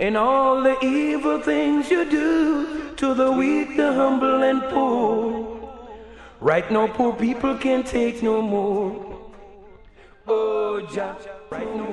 And all the evil things you do to the weak, the humble, and poor. Right now, poor people can't take no more. Oh, Jah, right now,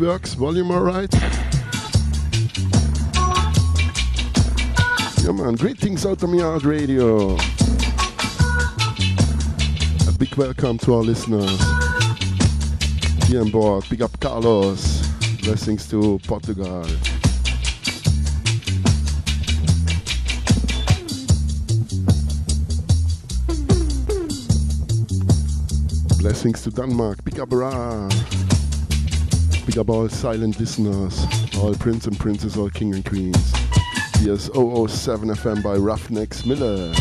works. Volume alright? Yeah, man. Greetings out of Yard Radio. A big welcome to our listeners here on board. Big up Carlos. Blessings to Portugal. Blessings to Denmark. Big up Ra. Big up all silent listeners, all prince and princess, all king and queens. Here's 007 FM by Ruffneck Smille.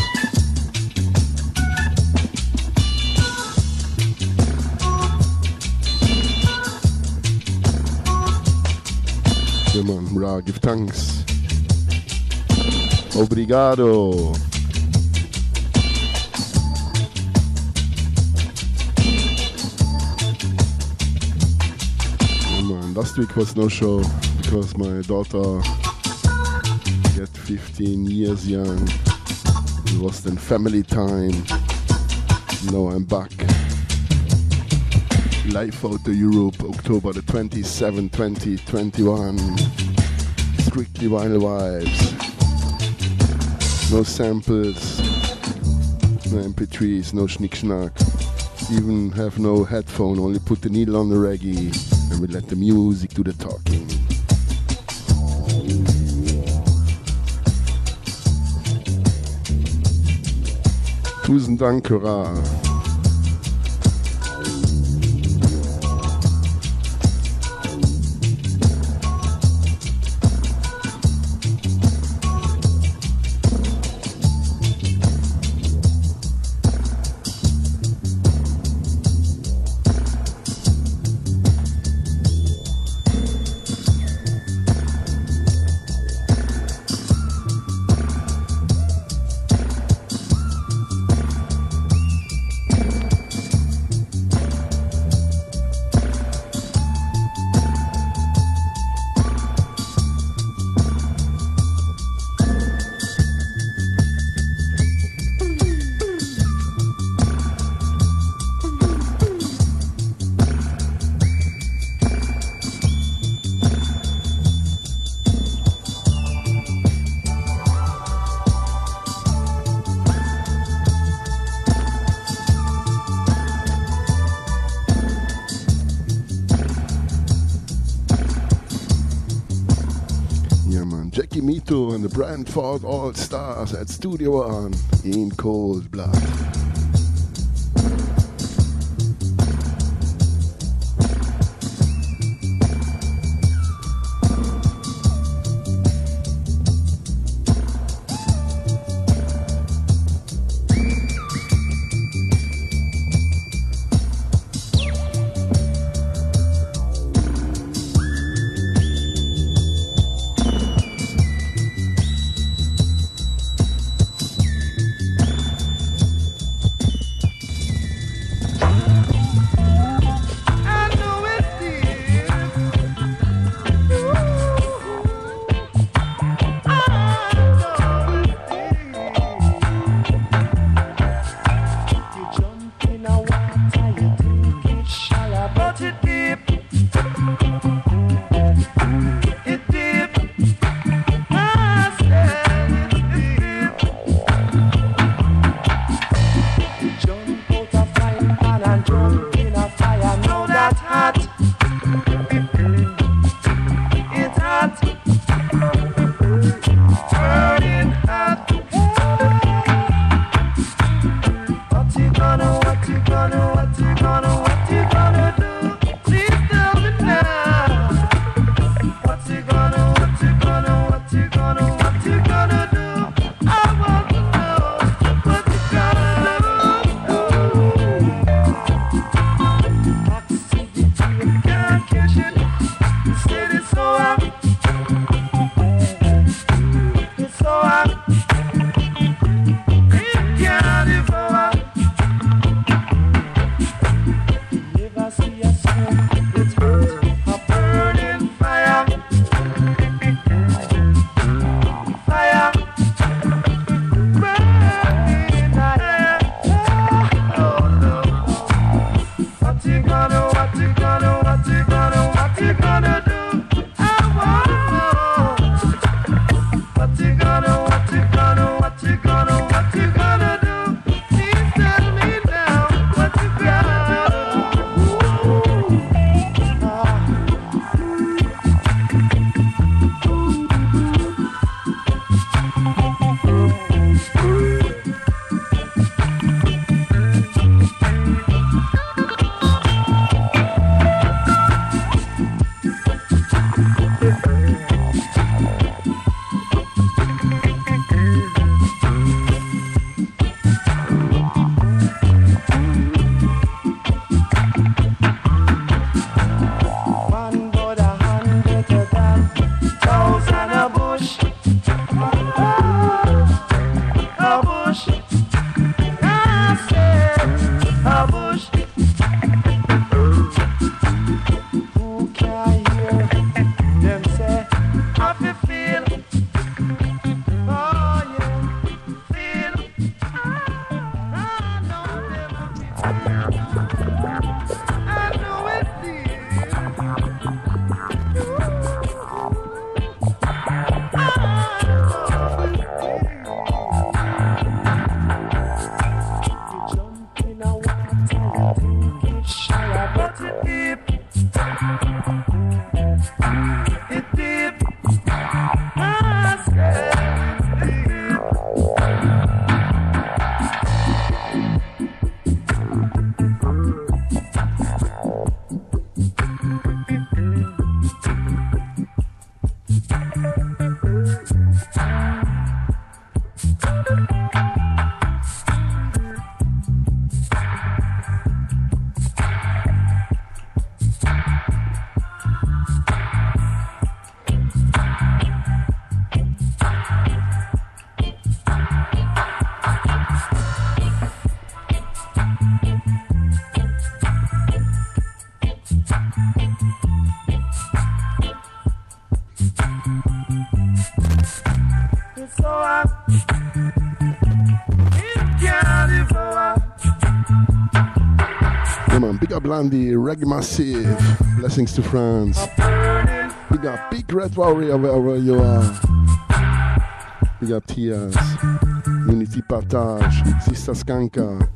Yeah man, Ra, give thanks. Obrigado. Week was no show because my daughter get 15 years young. It was then family time. Now I'm back. Live out to Europe, October the 27th, 2021. Strictly vinyl vibes. No samples, no MP3s, no schnick schnack. Even have no headphone, only put the needle on the reggae and we let the music do the talking. Tusen Dank, Hurra. At Studio One in cold blood. Blondie, Reggae Massive, blessings to France. We got Big Red Warrior wherever you are. We got Tias, Unity Partage, Sister Skanka.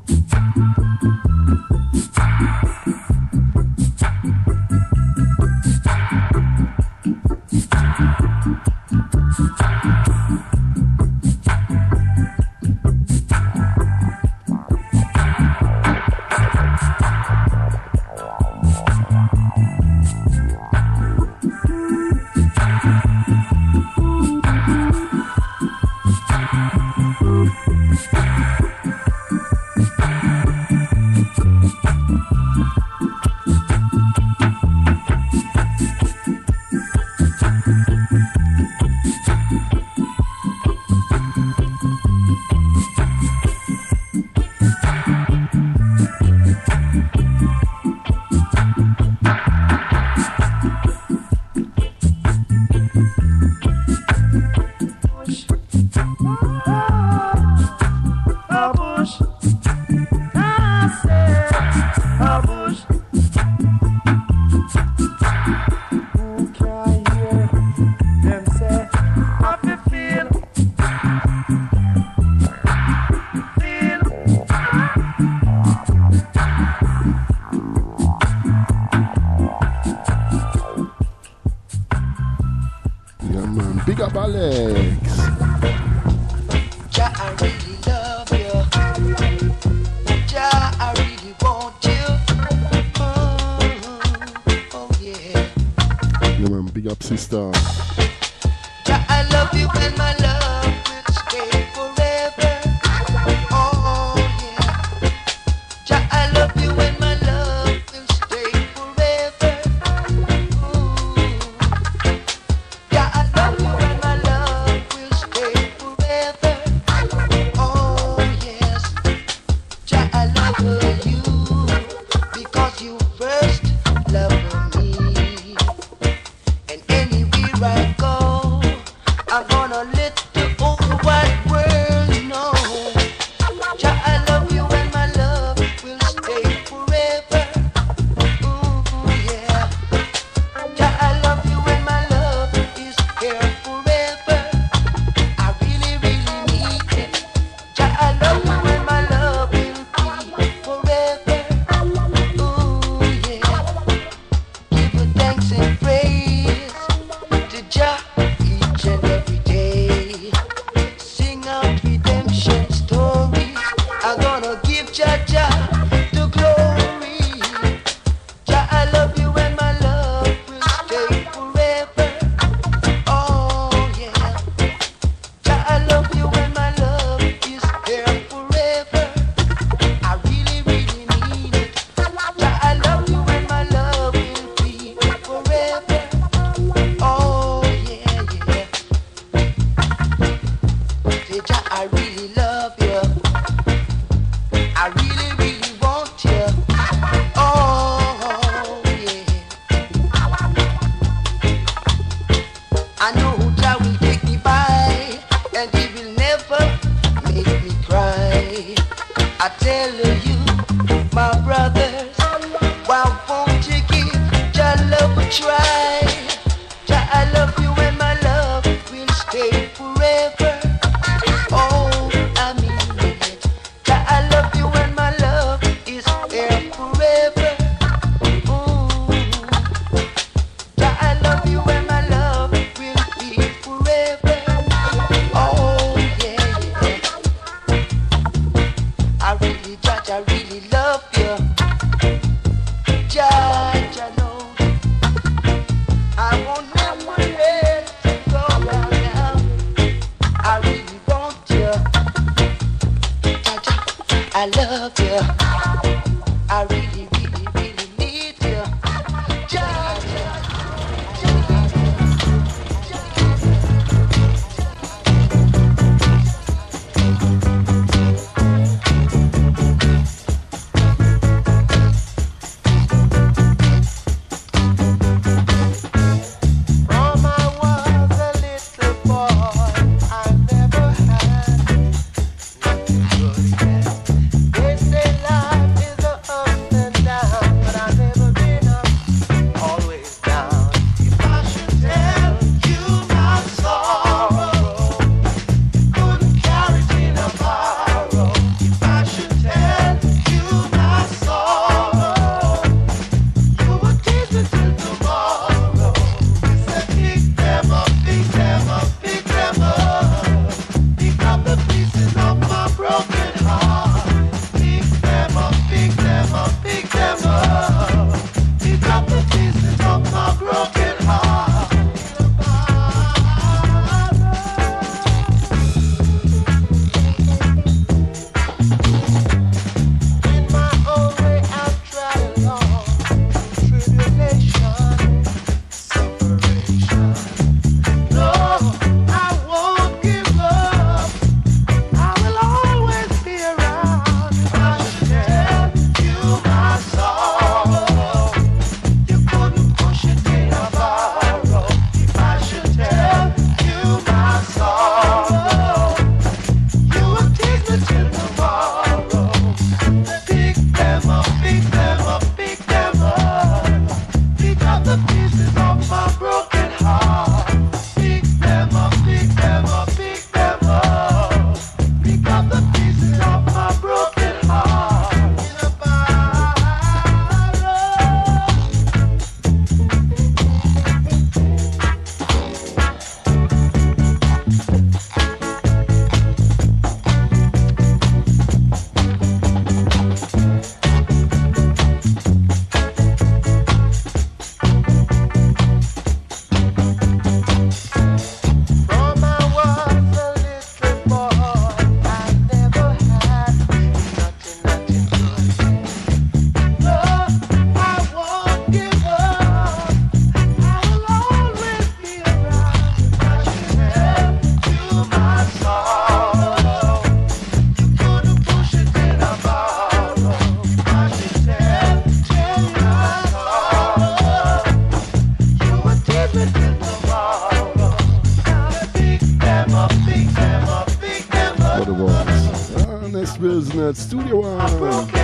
Wilson at Studio One.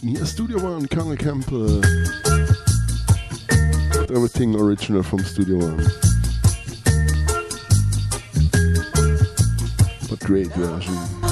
D. Here, Studio One, Cornell Campbell. Everything original from Studio One. But great version.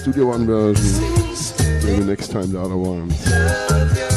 Studio One version. Maybe next time the other ones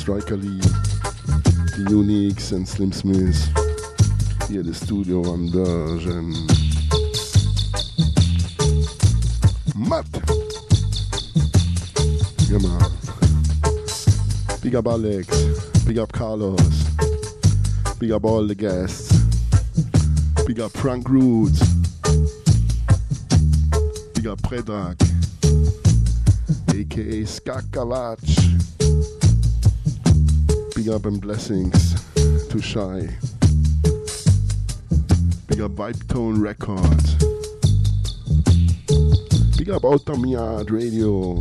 Striker Lee, the Uniques, and Slim Smith. Here, the Studio One version. Matt! Yeah, man. Big up Alex. Big up Carlos. Big up all the guests. Big up Frank Roots. Big up Predrag. AKA Skakavach. Up and blessings to Shy. Big up Vibe Tone Records. Big up Outta Mi Yard Radio.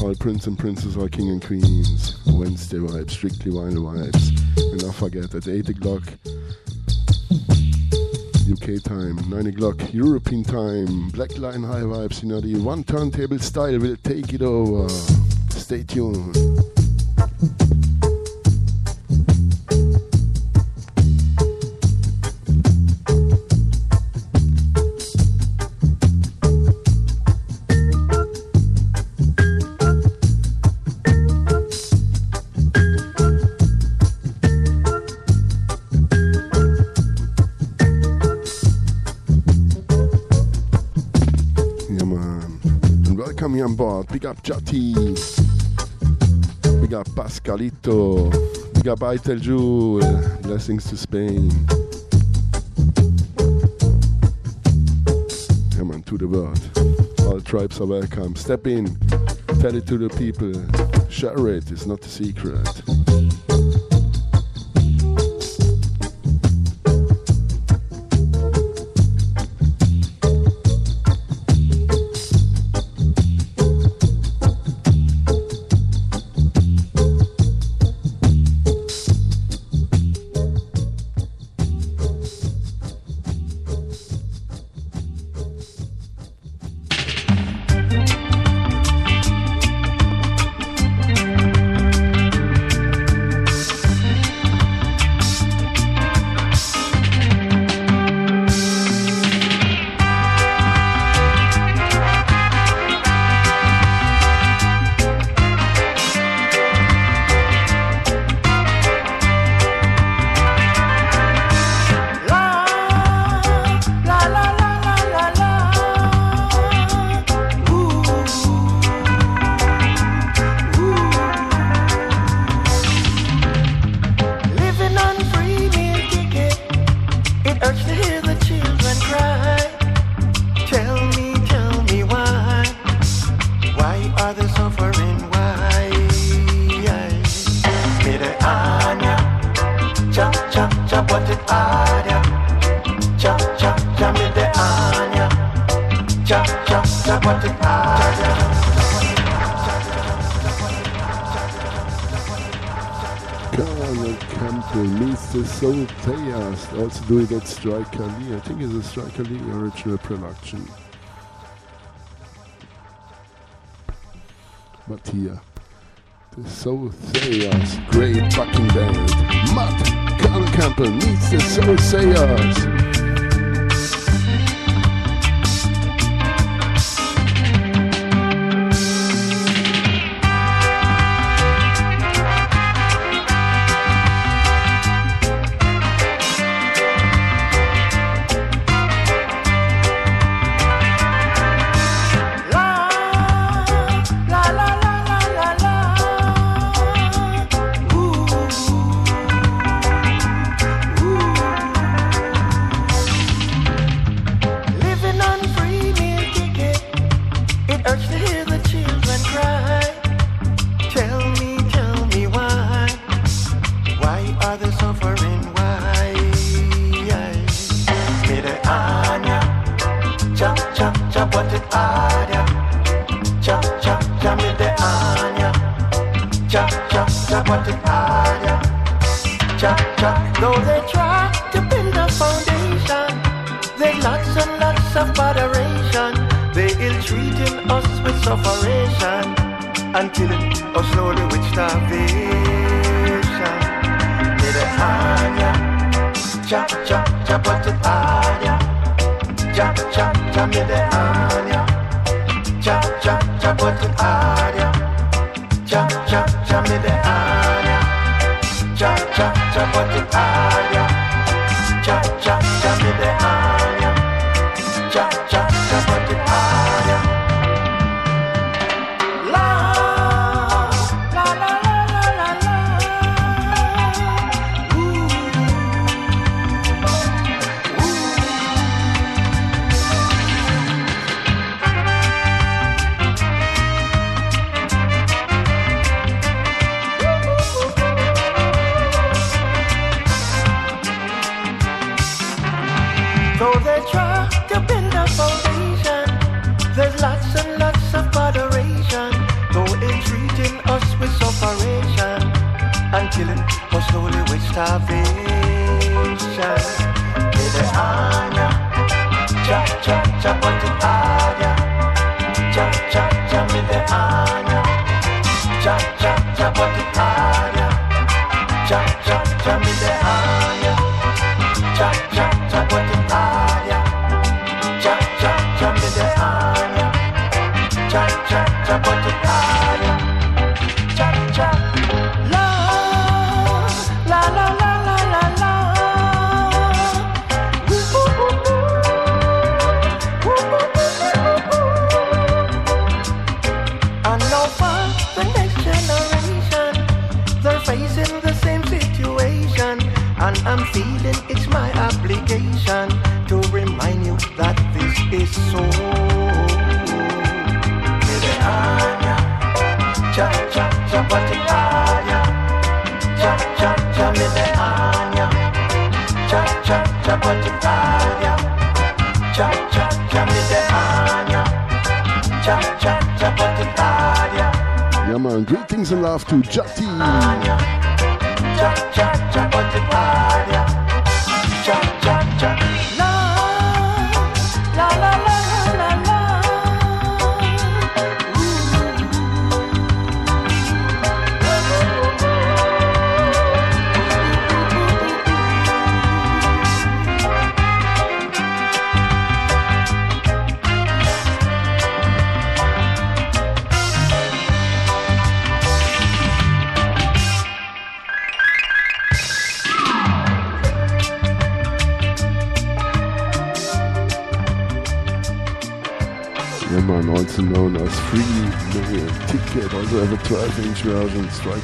All Prince and Princess, all King and Queens. Wednesday vibes, strictly vinyl vibes. And not forget at 8 o'clock UK time, 9 o'clock European time, Black Line High Vibes, you know, the one turntable style will take it over. Stay tuned. Big up Jati. Big up Pascalito. Big up Aitel Jewel. Blessings to Spain. Come on, to the world. All tribes are welcome. Step in. Tell it to the people. Share it. It's not a secret. Striker original production. But here, the Soul Sayers, great fucking band. Matt Cornell Campbell meets the Soul Sayers.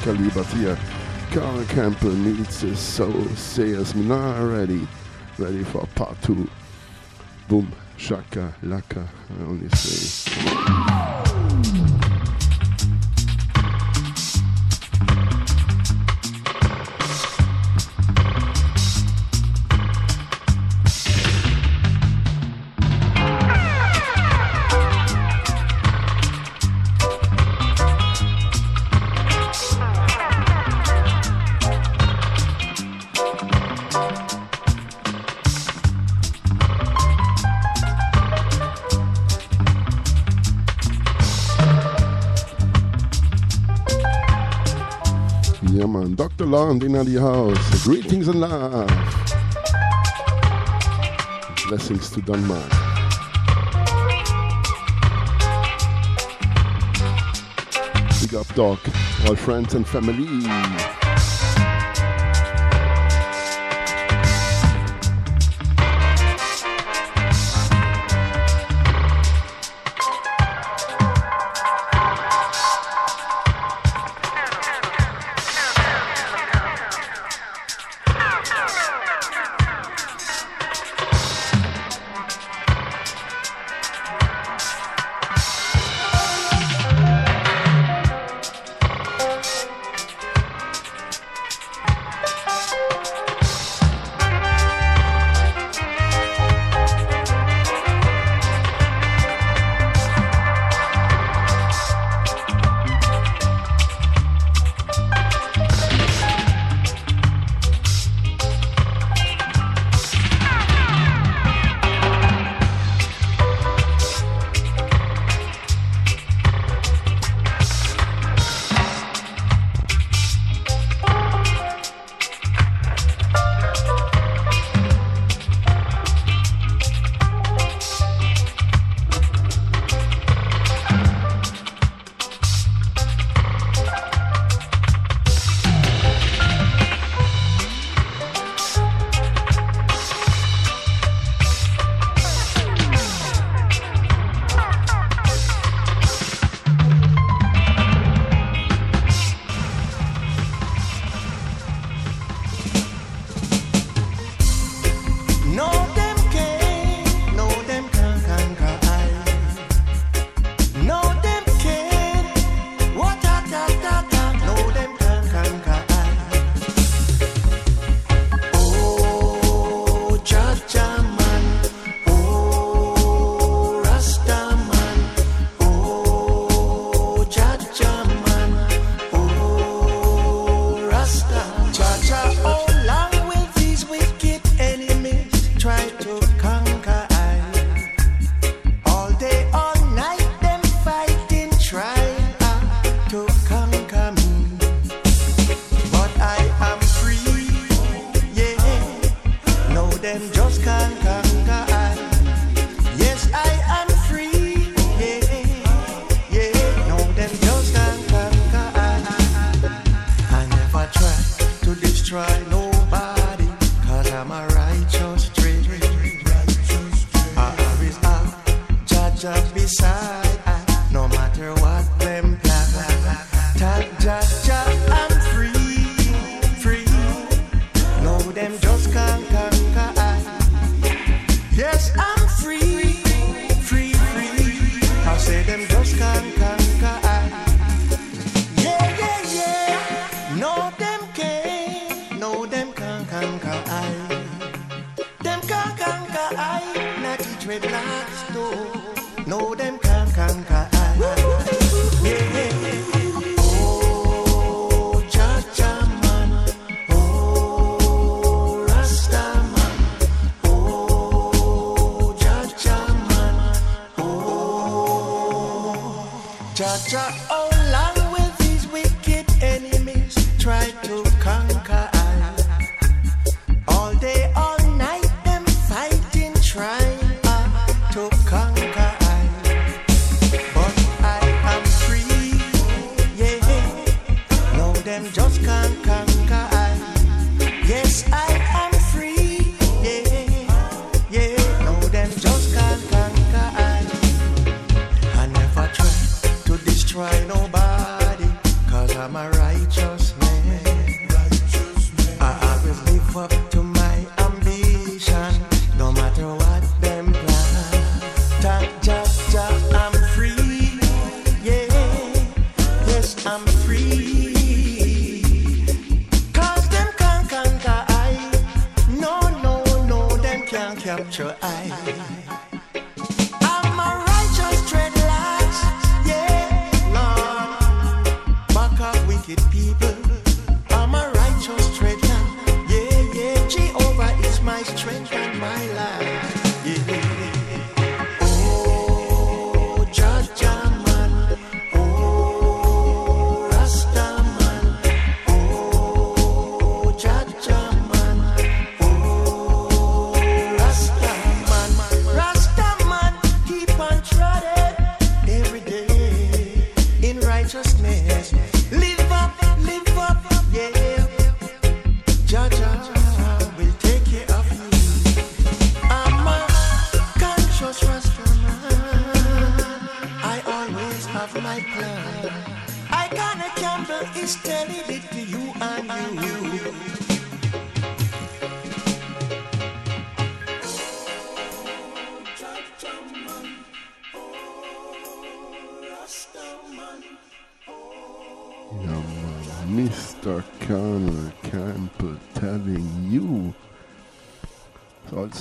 Caliber 4. Carl Campbell needs his soul, says me now ready. Ready for part two. Boom, shaka, laka, I only say. sound in the house. Greetings and love. Blessings to Denmark. Big up, Doc, all friends and family. took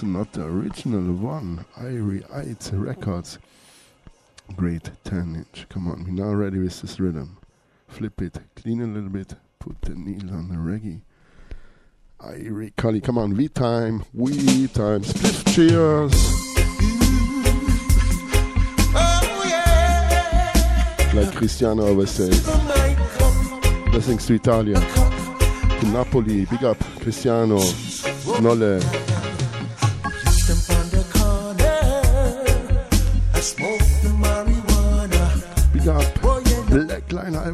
original one, Irie Heights Records. Great 10 inch. Come on, we're now ready with this rhythm. Flip it, clean a little bit, put the needle on the reggae. Irie Cully, come on, V time, we time, split cheers. Like Cristiano always says. Blessings to Italia, to Napoli, big up Cristiano, Nolle.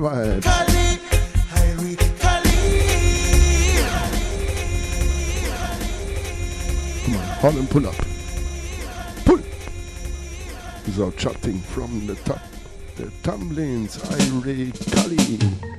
Klein Come on, Holland pull up. Pull! Without chatting from the top. The tumblings, Irie Cully.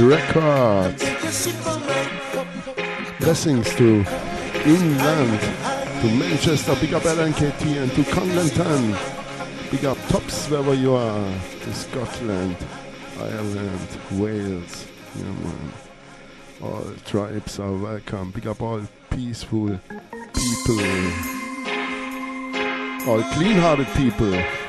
Records. Blessings to England, to Manchester, big up LNKT, and to Congleton. Big up Tops wherever you are, to Scotland, Ireland, Wales. Yeah, man. All tribes are welcome. Big up all peaceful people, all clean hearted people.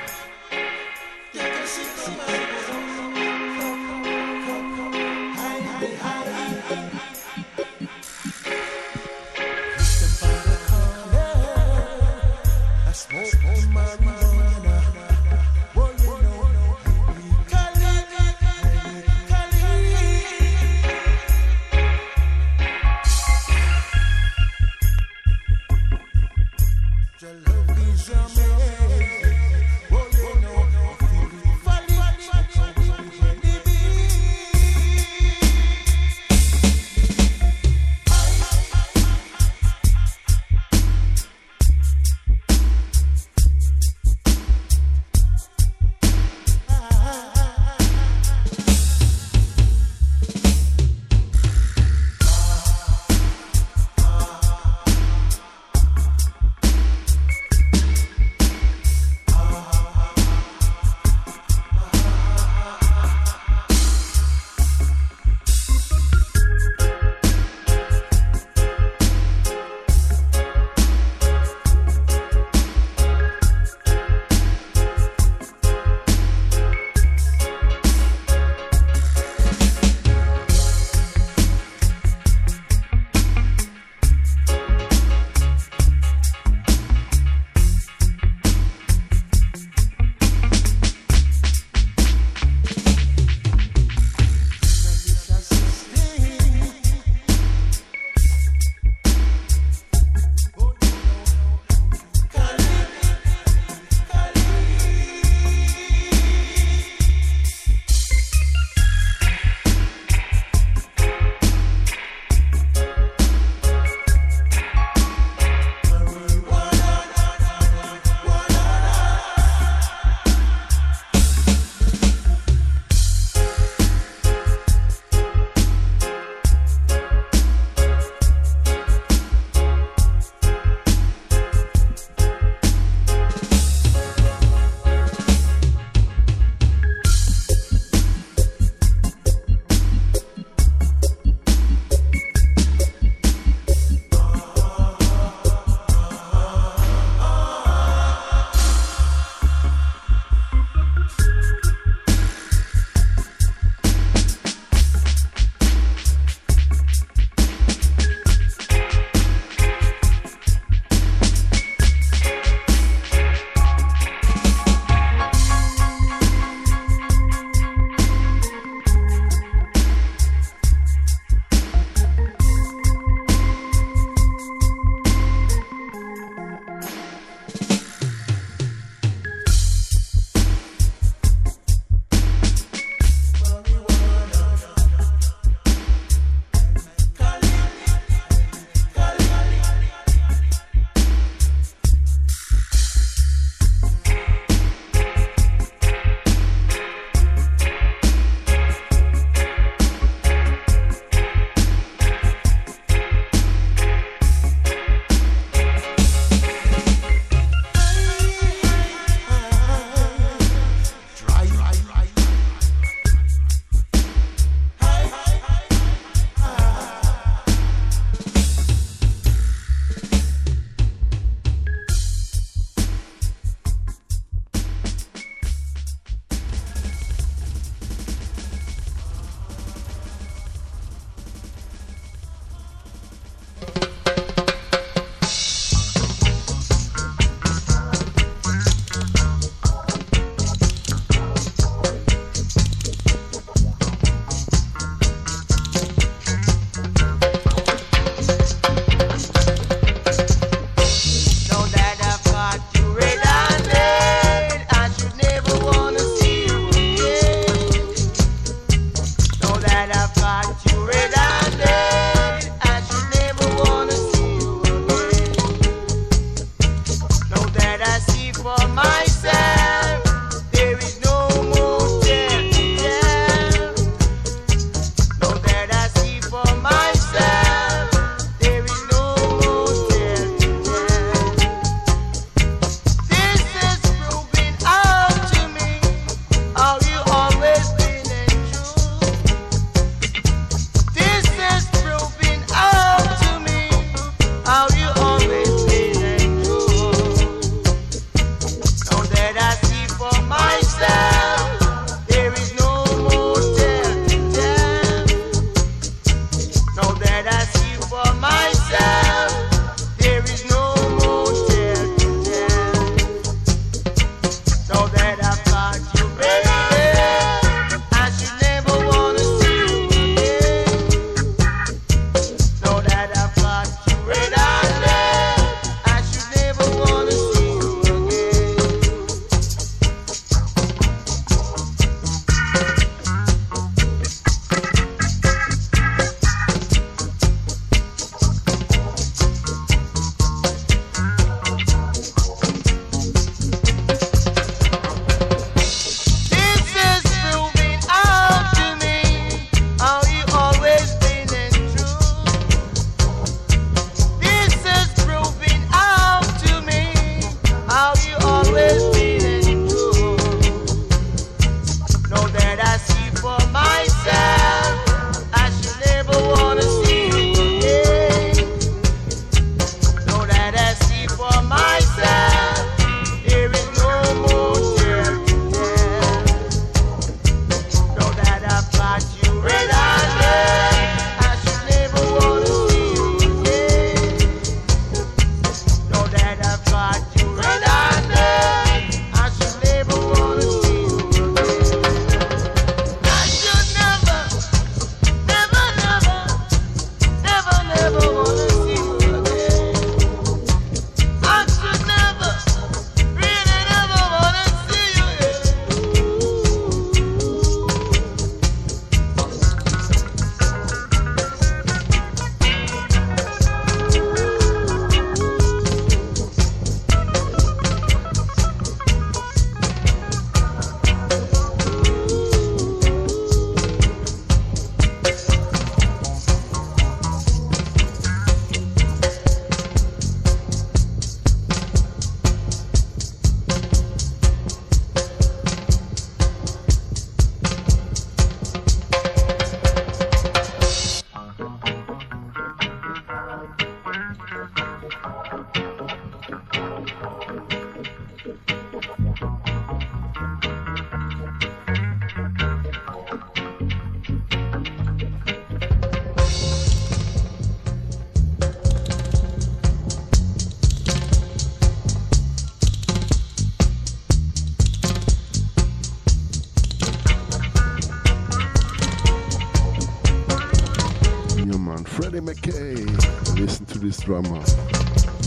Drummer.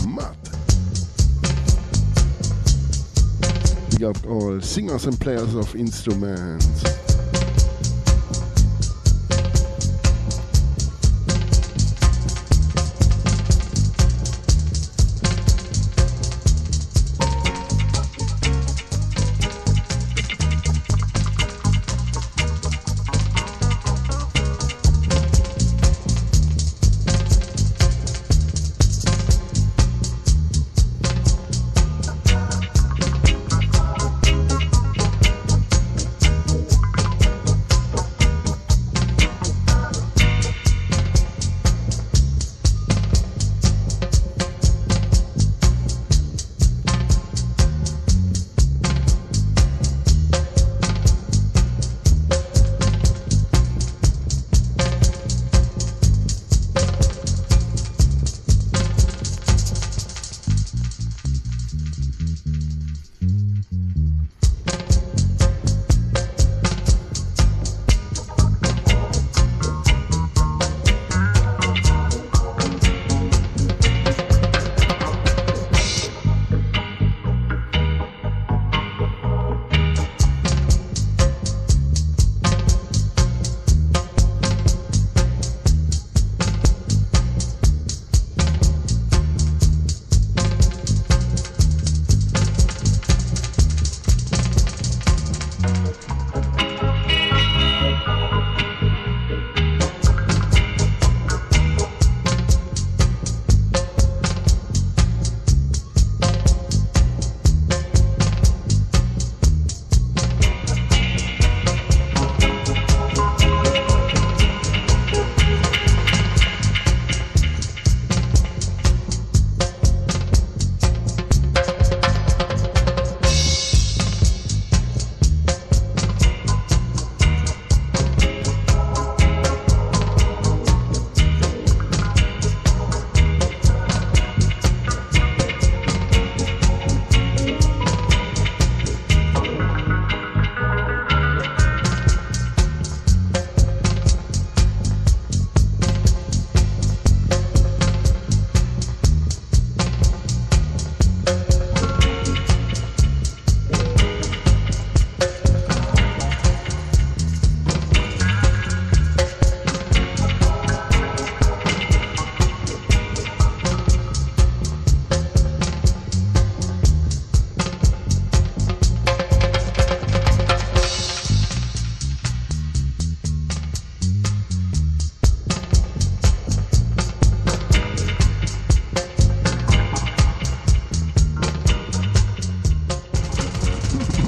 Matt. Big up all singers and players of instruments.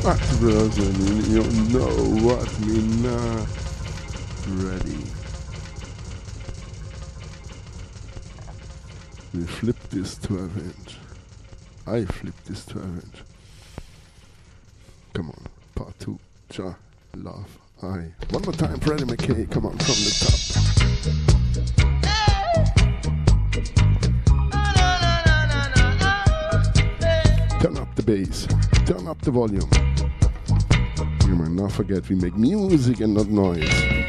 And you know what me not ready. We flip this 12 inch. I flip this 12 inch. Come on, part two. Cha, love, I. One more time, Freddie McKay. Come on, from the top. Turn up the bass. Turn up the volume. You might not forget we make music and not noise.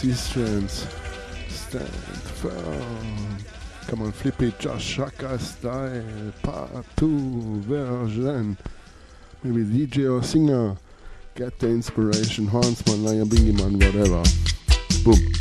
And sisters, stand firm. Come on, flip it, Jah Shaka style, part two version. Maybe DJ or singer, get the inspiration, Hansman, Lion Bingy Man, whatever. Boom.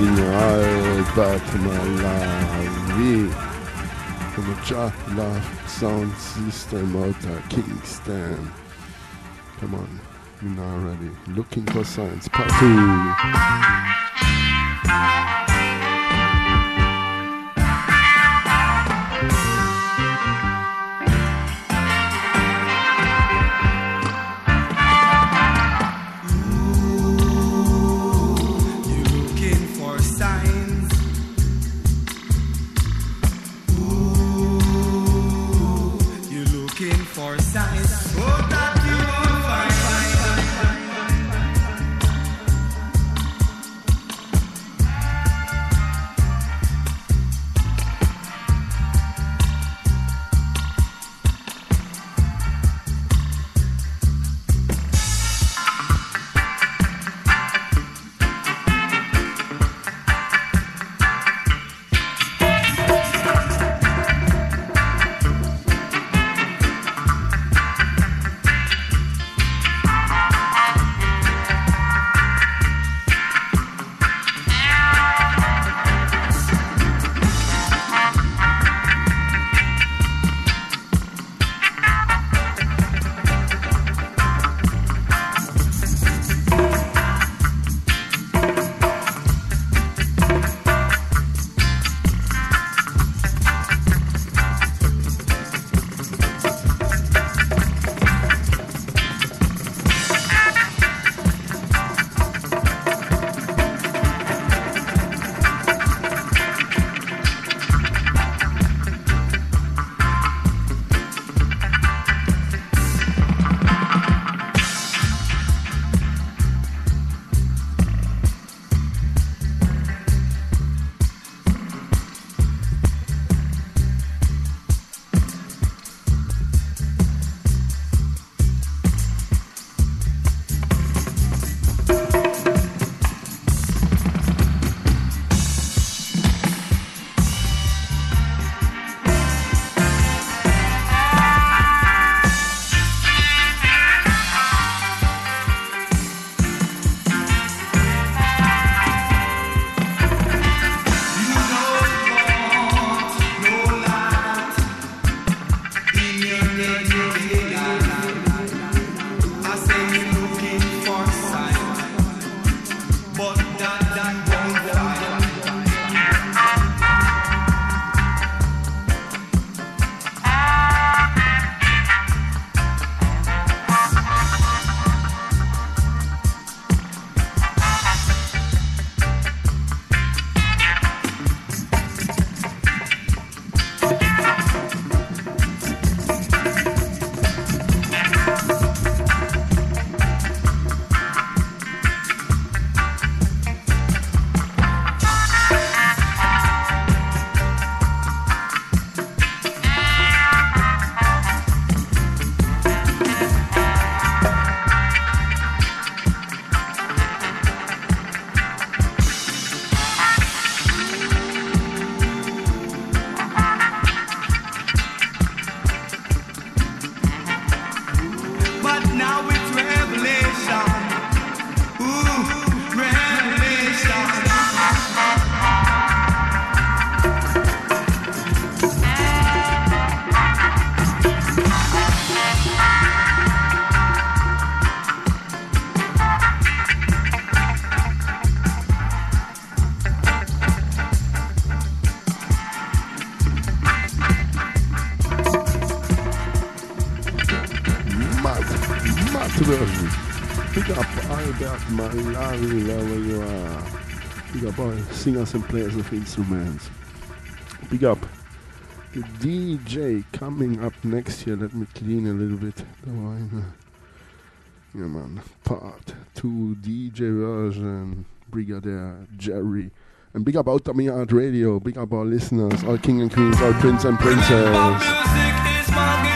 Wicked singer, Albert Malawi. From a Jah Love Sound System out of Kingston. Come on, you're not ready. Looking for signs, part two. Singers and players of instruments. Big up. The DJ coming up next year. Let me clean a little bit the wine. Yeah, man. Part 2 DJ version. Brigadier Jerry. And big up Outta Mi Yard Radio. Big up our listeners, all king and queens, all prince and princess.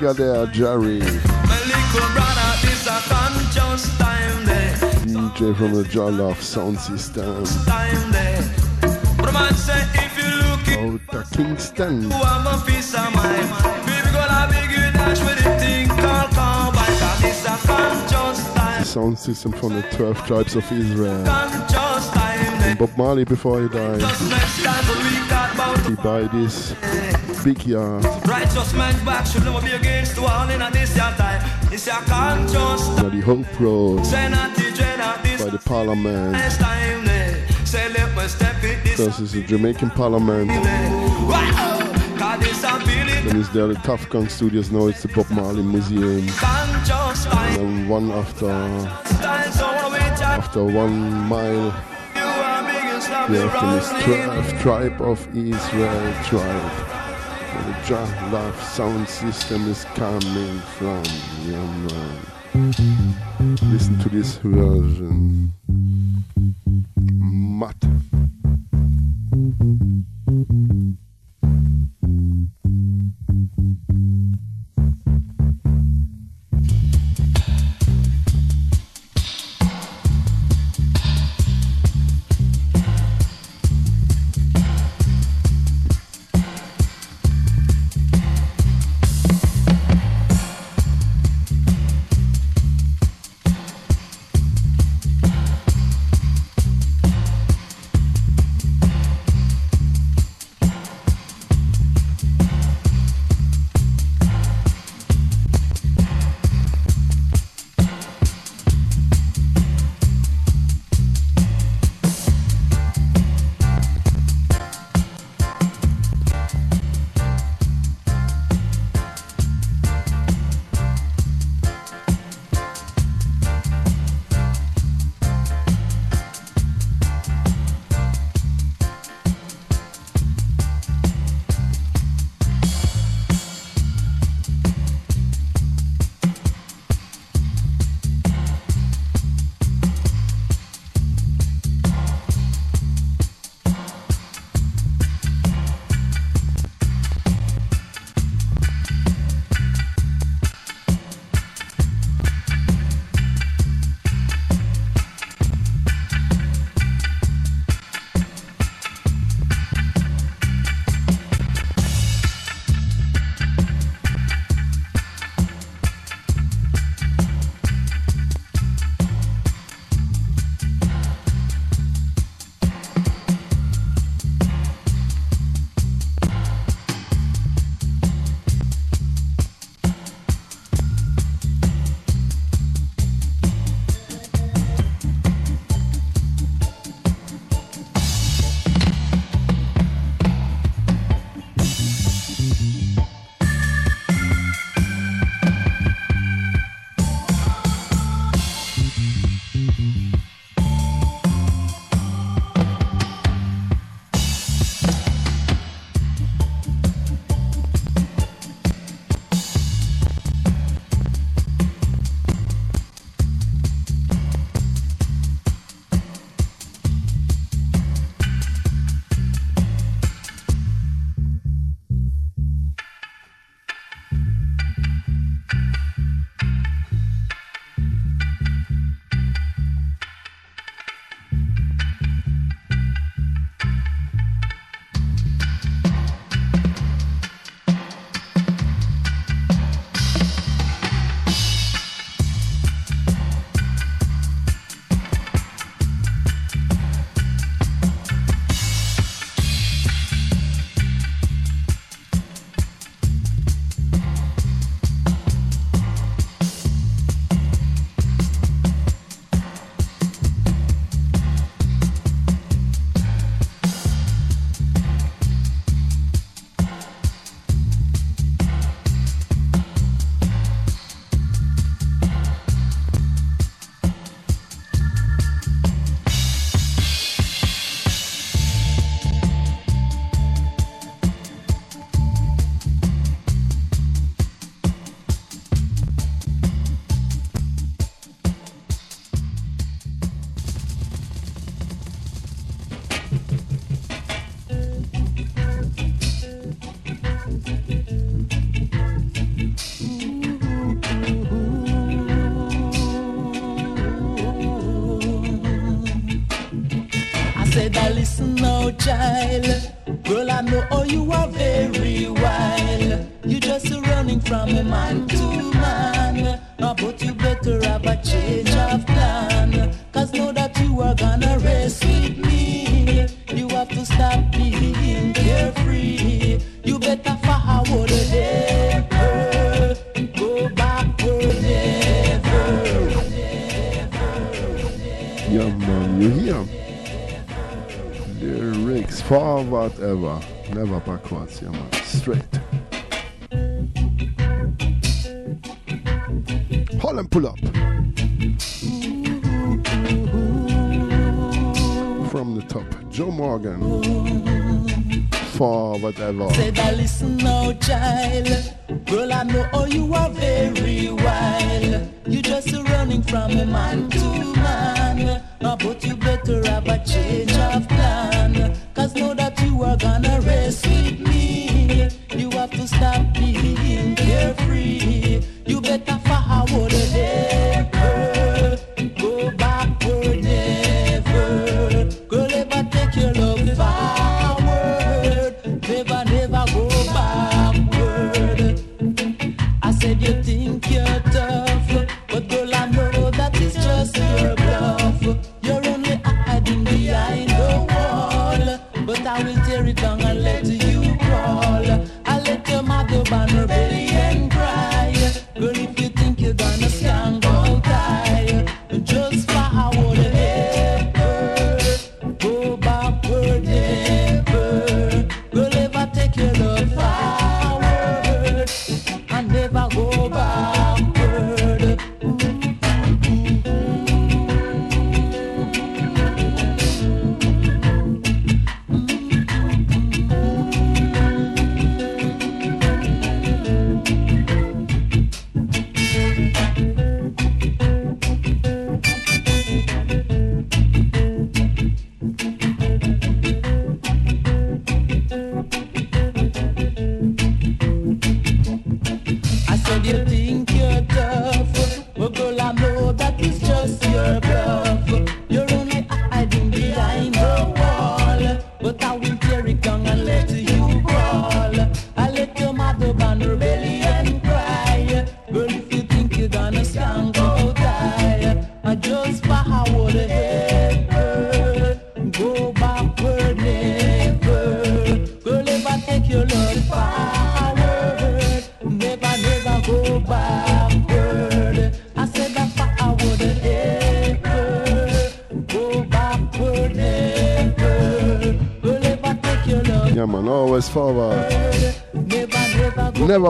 Brigadier Jerry. DJ from the Jah Love sound system. Out of Kingston. Sound system from the 12 tribes of Israel. And Bob Marley before he died. He buy this big yard. Righteous man's back should never be against the wall in this your time. It's your conscious. Now the Hope Road by the Parliament. This is the Jamaican Parliament. Then it's there the Tough Studios now it's the Bob Marley Museum. And then one after after one mile we have the tribe of Israel tribe the Jah Love sound system is coming from. Yeah, man. Listen to this version.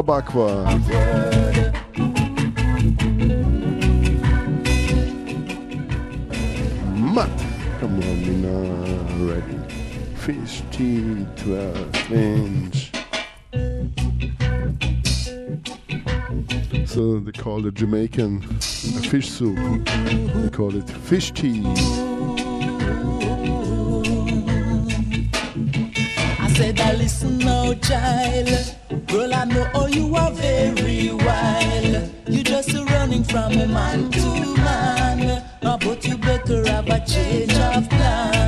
רבה כבר. מת, כמובן, מן הרדיו. Fifteen, twelve inch. So they call it Jamaican fish soup. They call it fish tea. Now, child. Girl, I know oh, you are very wild. You're just running from a man to man. Oh, but you better have a change of plan.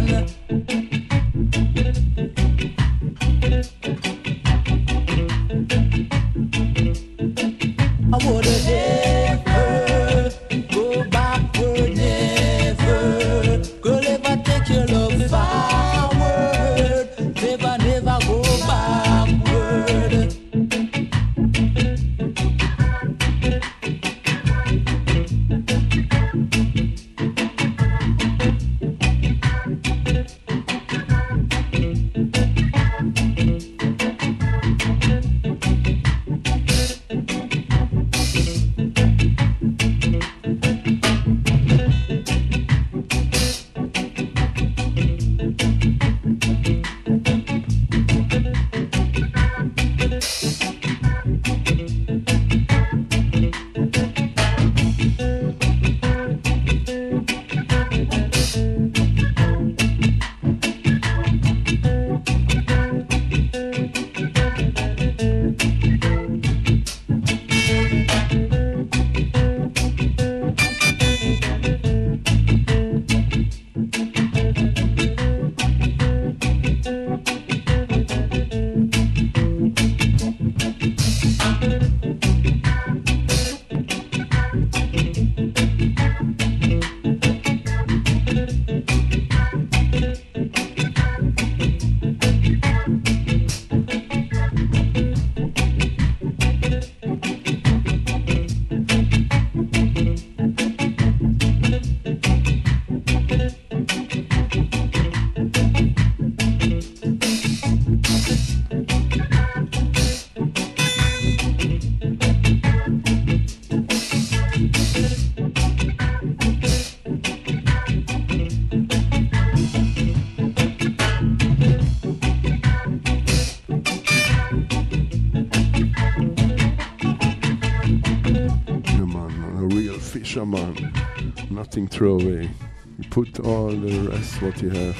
Throw away. You put all the rest what you have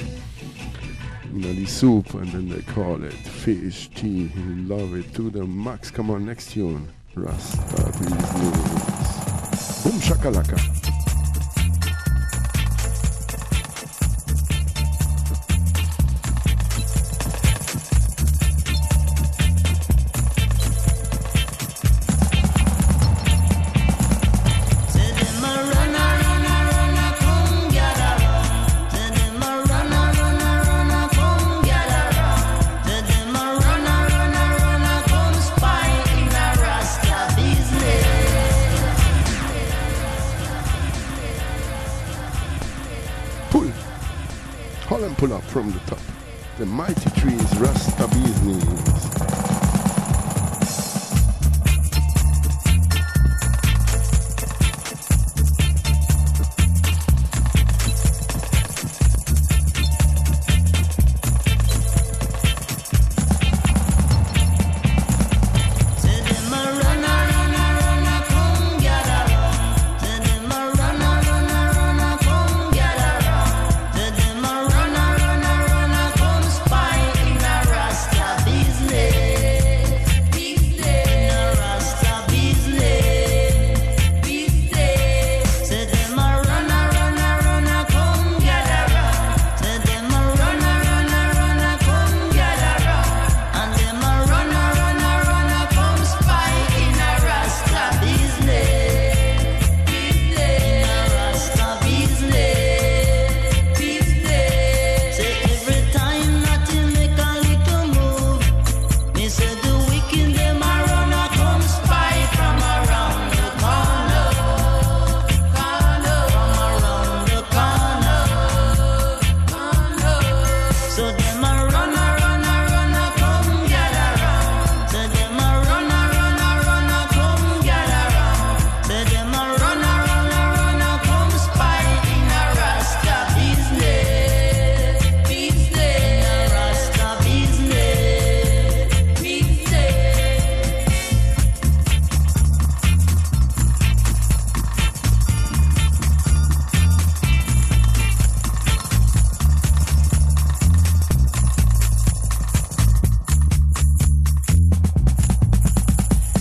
in the soup and then they call it fish tea. You love it to the max. Come on, next tune. Rasta. Boom shakalaka.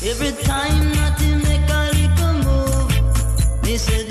Every time that he make a little move, they said.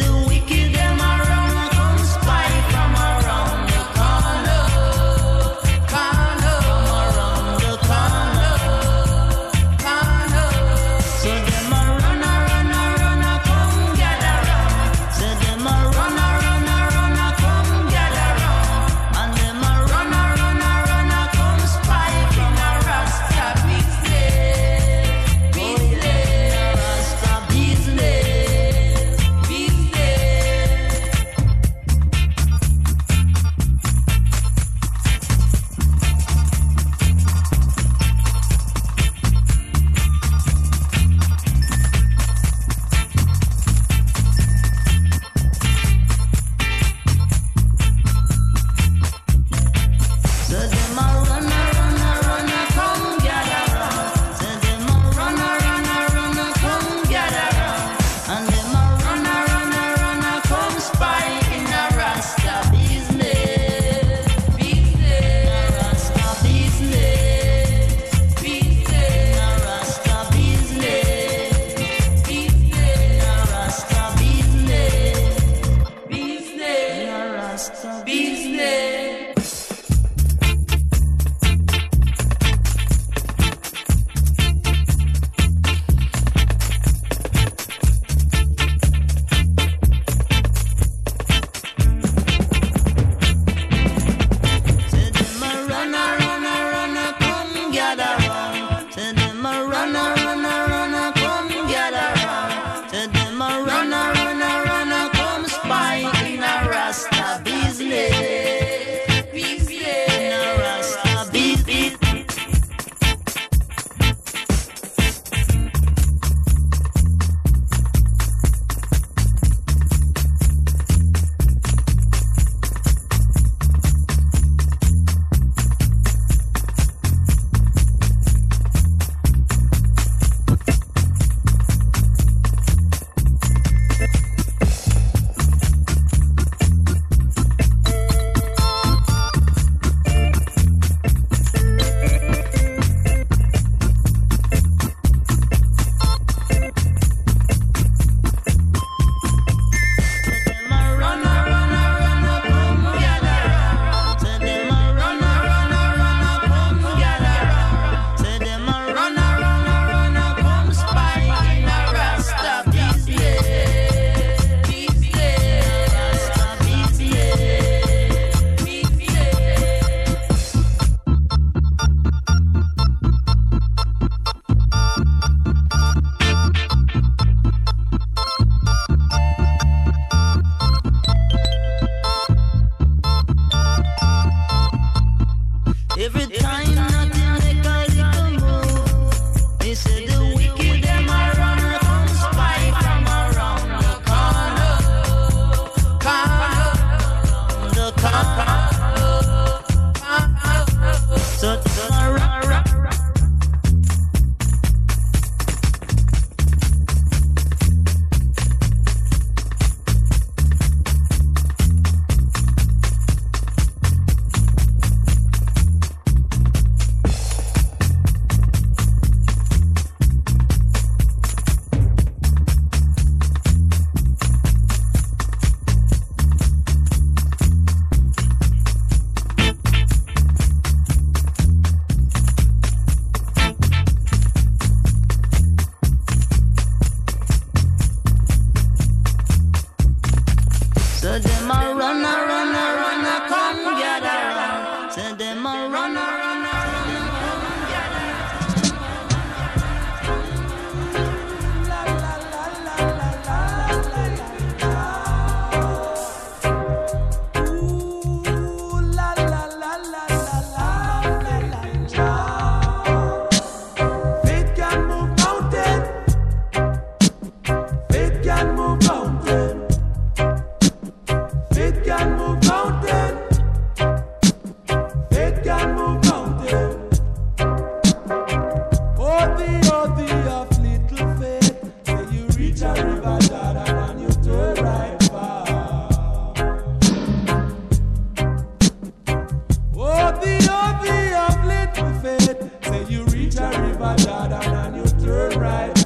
right.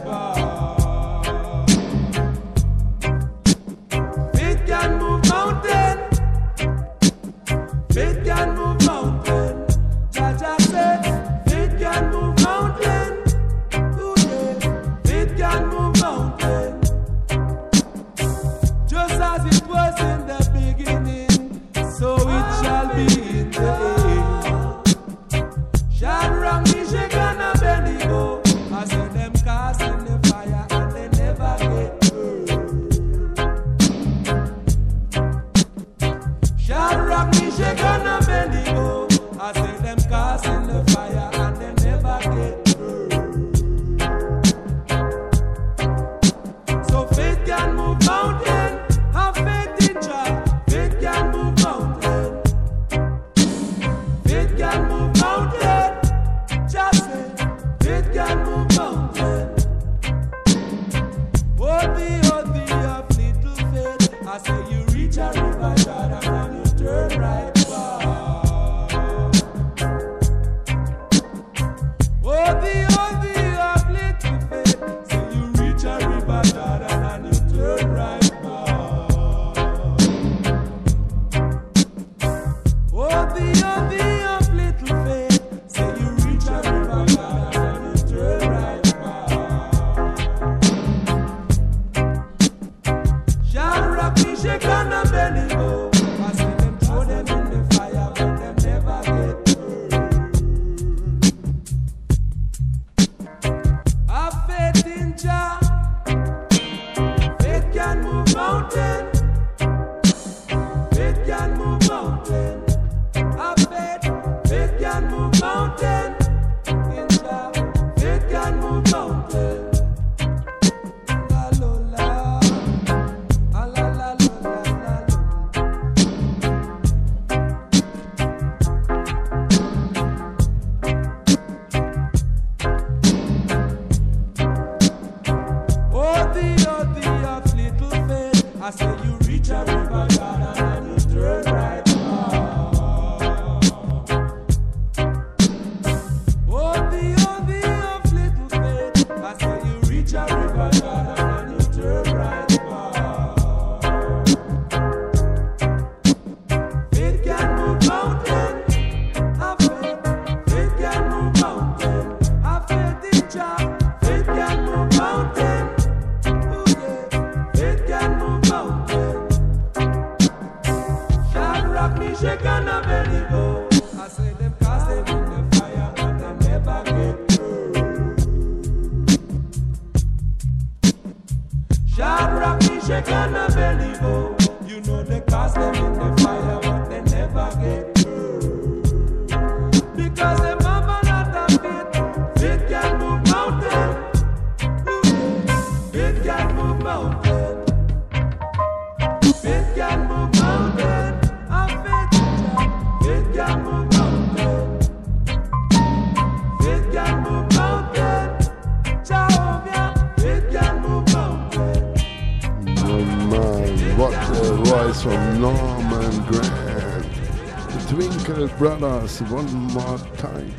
One more time.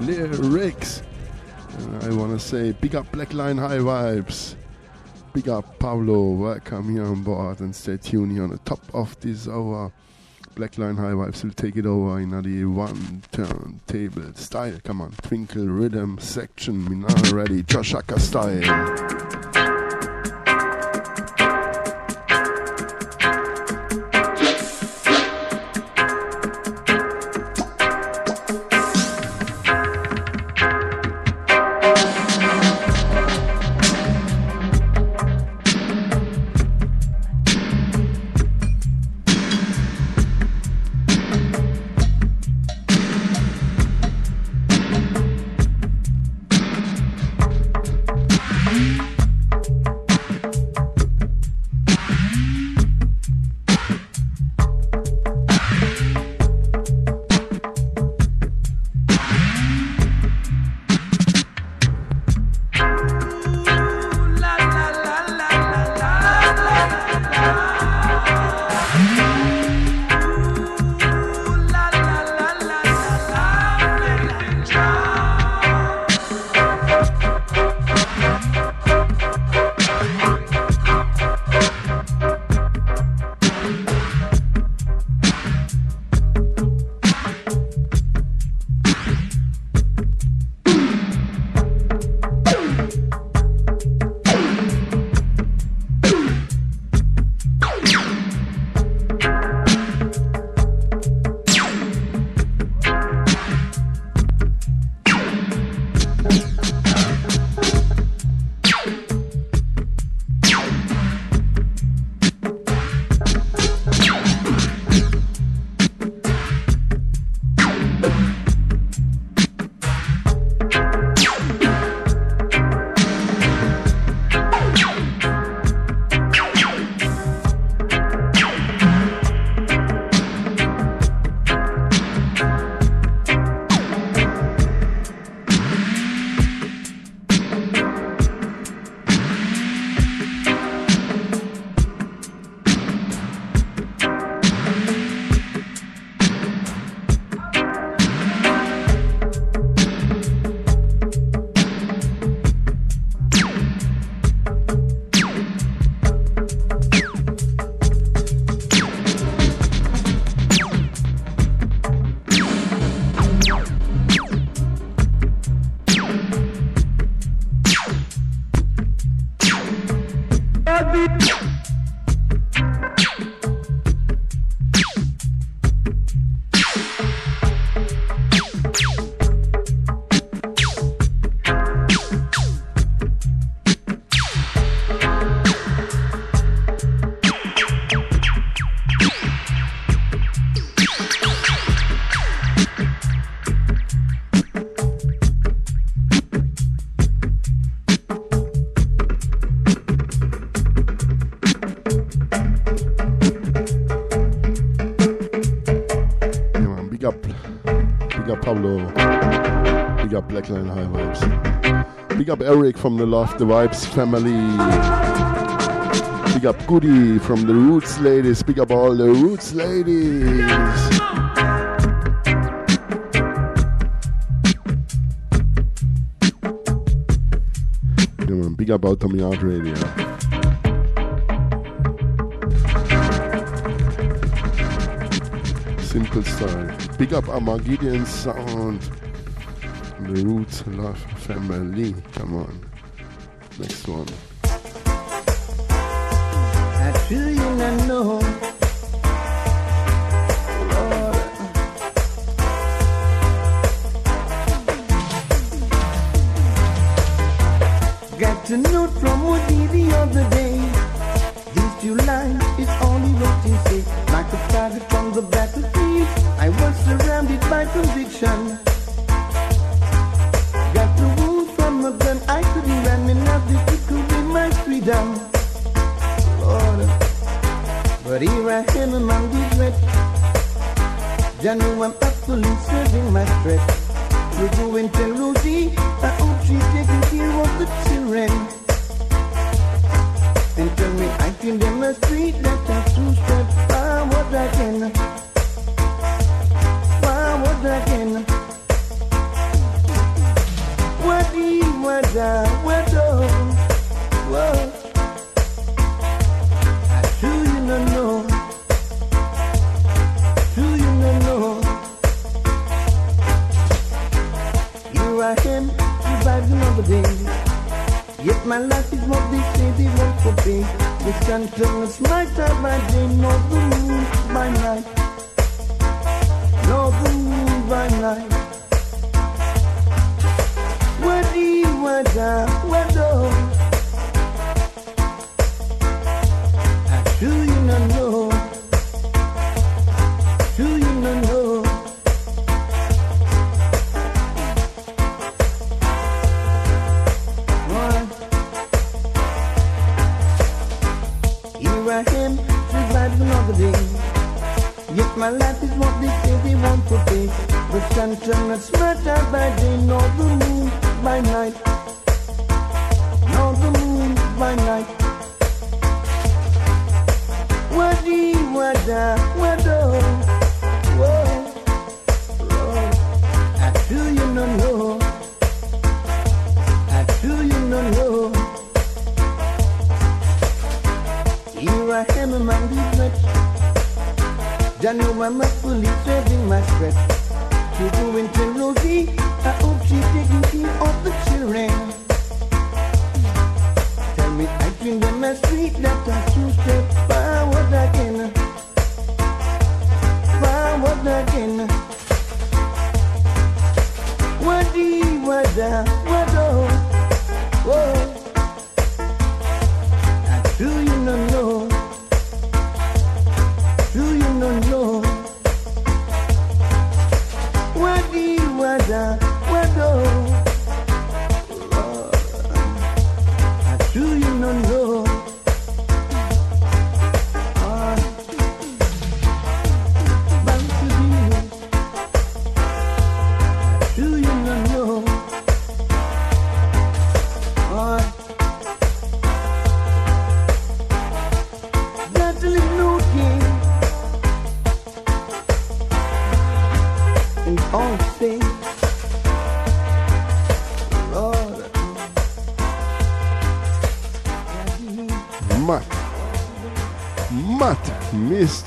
Lyrics. And I want to say big up Black Line High Vibes. Big up Pablo. Welcome here on board and stay tuned here on the top of this hour. Black Line High Vibes will take it over in the one turntable style. Come on, Twinkle Rhythm section. We're now ready. Jah Shaka style. Eric from the Love the Vibes family. Big up Goody from the Roots ladies. Big up all the Roots ladies. big up Tommy Art Radio. Simple style. Big up Armageddon Sound. Roots Love Family. Come on. Next one. I feel you know. Here I am among these nuts. Jah know I'm up fully serving my sweat. To go into Rosie, I hope she's taking care of the children. Tell me I drink them as sweet that I choose to forward again. Forward again. Wadi wada wado. Whoa. Do you no know?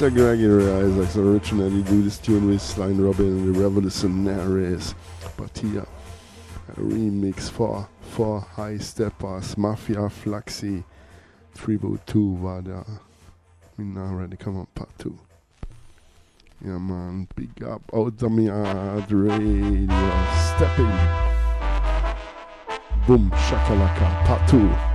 Gregory Isaacs originally do this tune with Sly Robbie and the Revolutionaries. But here, a remix for for High Steppers, Mafia Fluxy, Tribute 2 war da. We now ready, come on, part 2. Yeah man, big up Outta Mi Yard radio, stepping. Boom, shakalaka, part 2.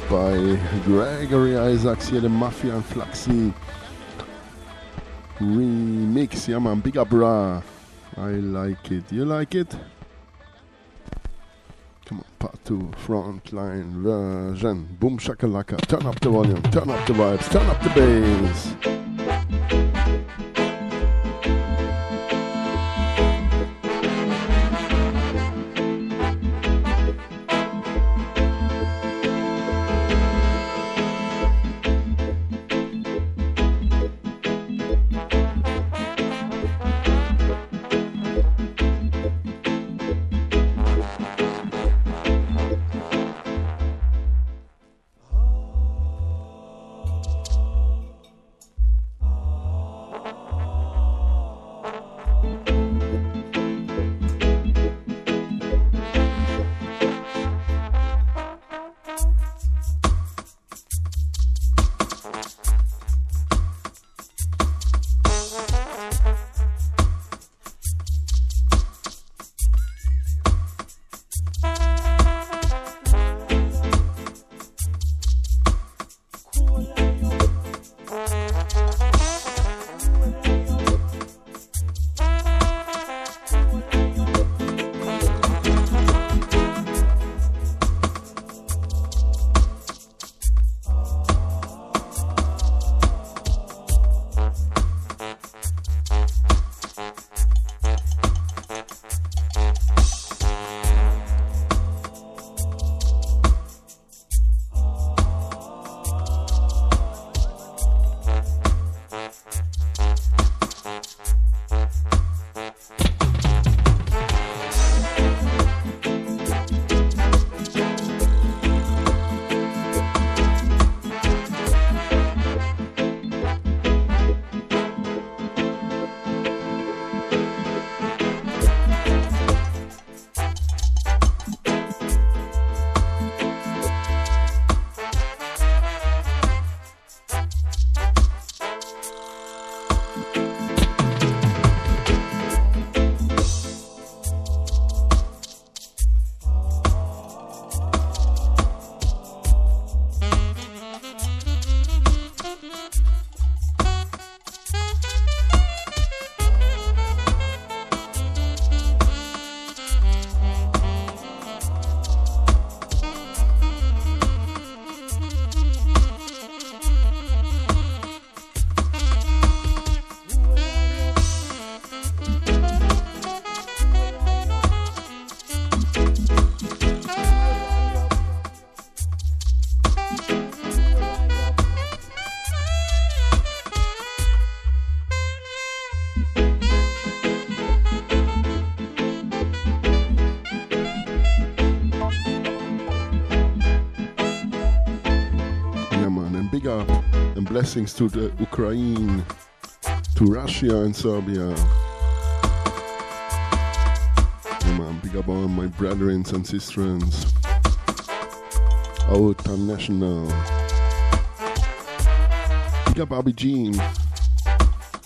By bei Gregory Isaacs hier dem Mafia und Fluxy Remix. Ja man, Bigger Bra. I like it. You like it? Come on, part two, frontline version. Boom shakalaka. Turn up the volume, turn up the vibes, turn up the bass. blessings to the Ukraine, to Russia and Serbia. Yeah, big up all my brethren and sisters, out time national. Big up Abby Jean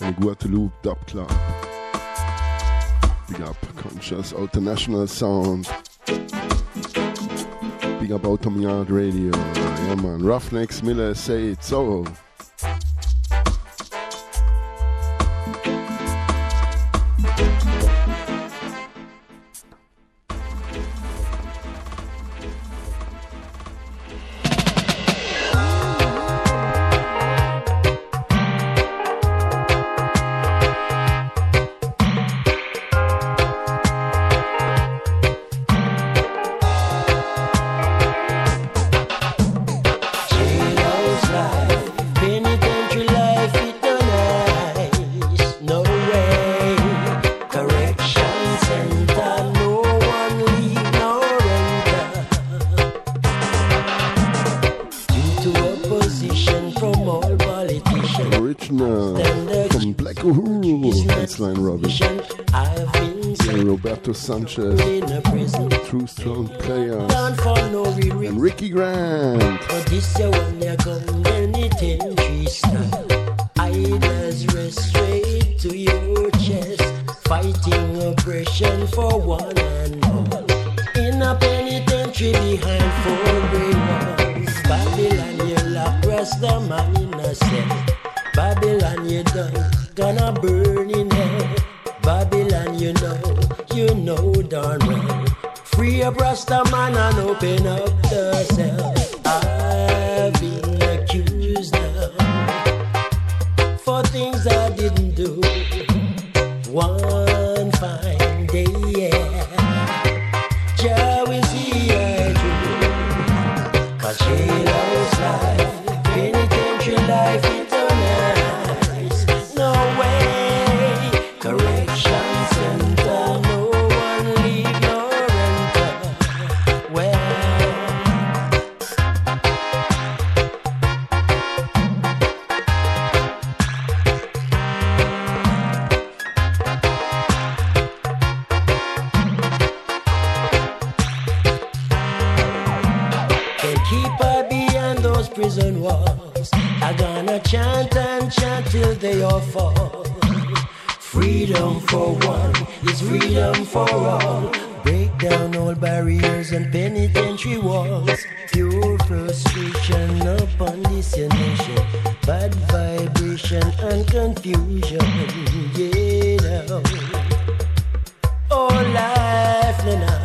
and the Guadeloupe Dub Club. Big up Conscious International Sound. Big up Autumn Radio. Yeah man, Ruffneck Smille say it so. Wünsche. and confusion. yeah, know, oh life, nah.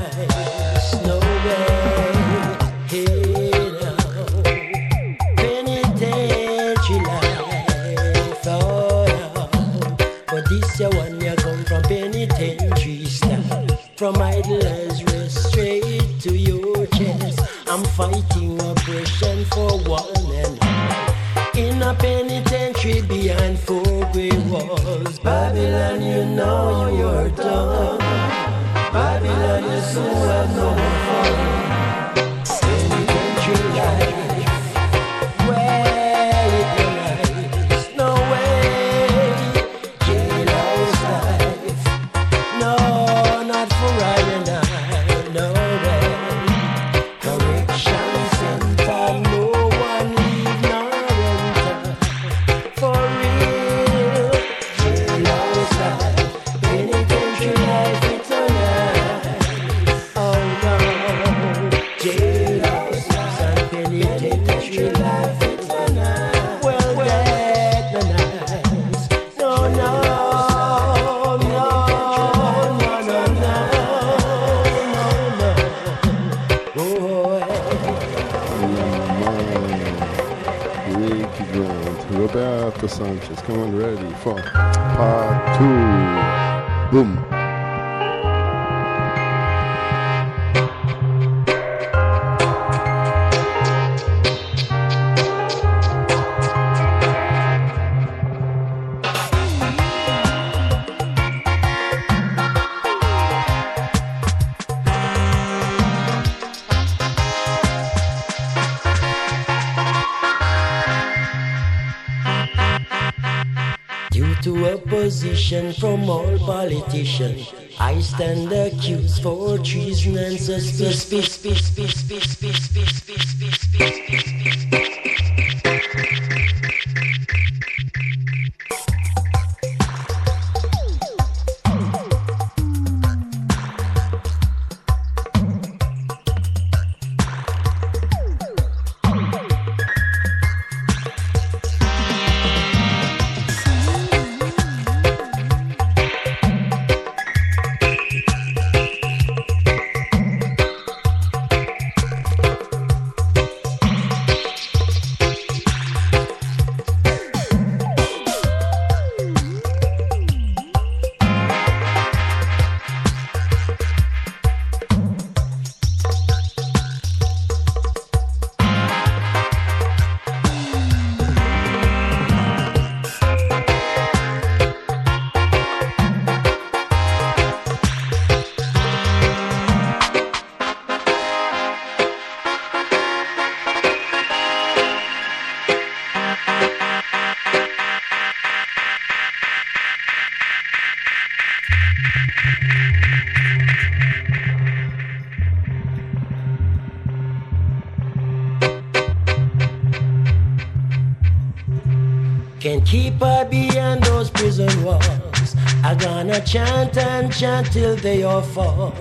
Chant and chant till they all fall.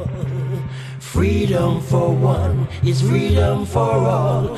Freedom for one is freedom for all.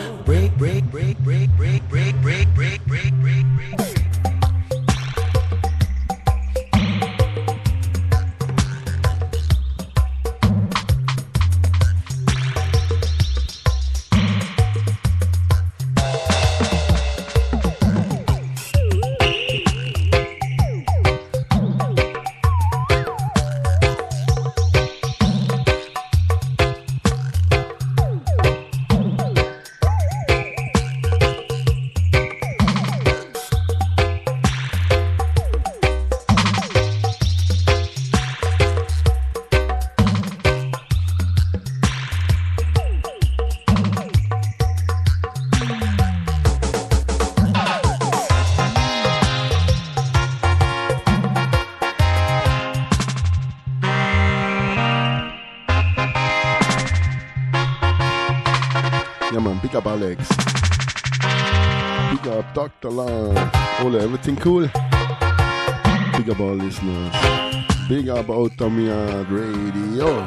Up uh, out radio.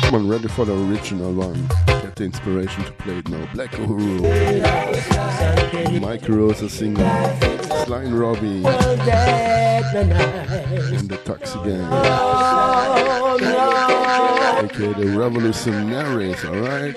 Come on, ready for the original one. Get the inspiration to play it now. Black Uhuru. Michael Rose singing. Sly Robbie. And the Taxi. Okay, the Revolutionaries, alright?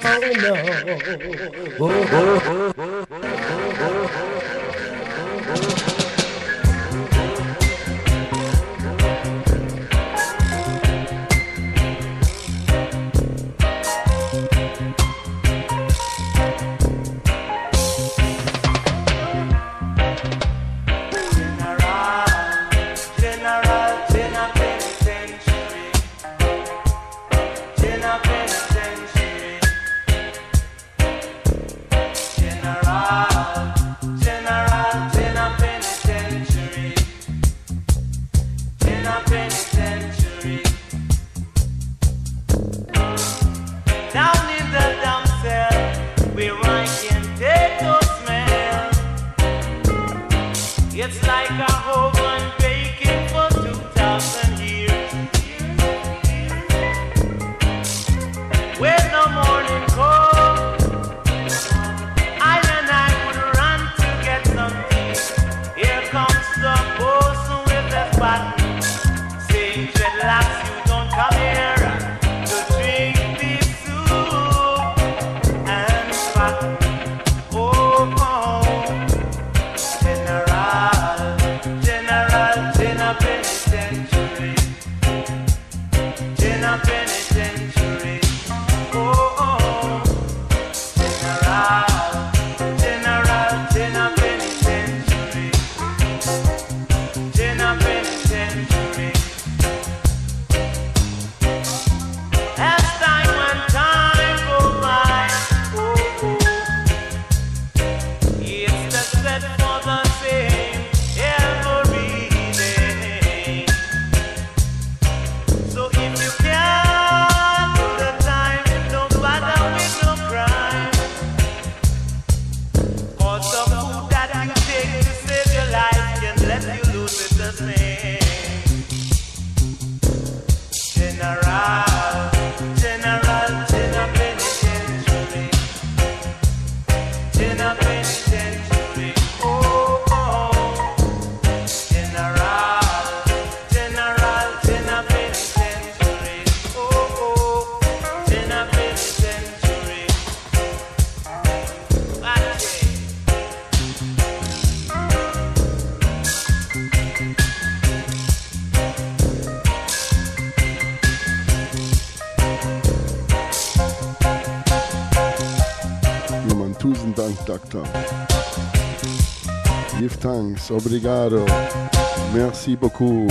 Thanks. Obrigado. Merci beaucoup.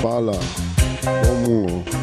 Fala. Como.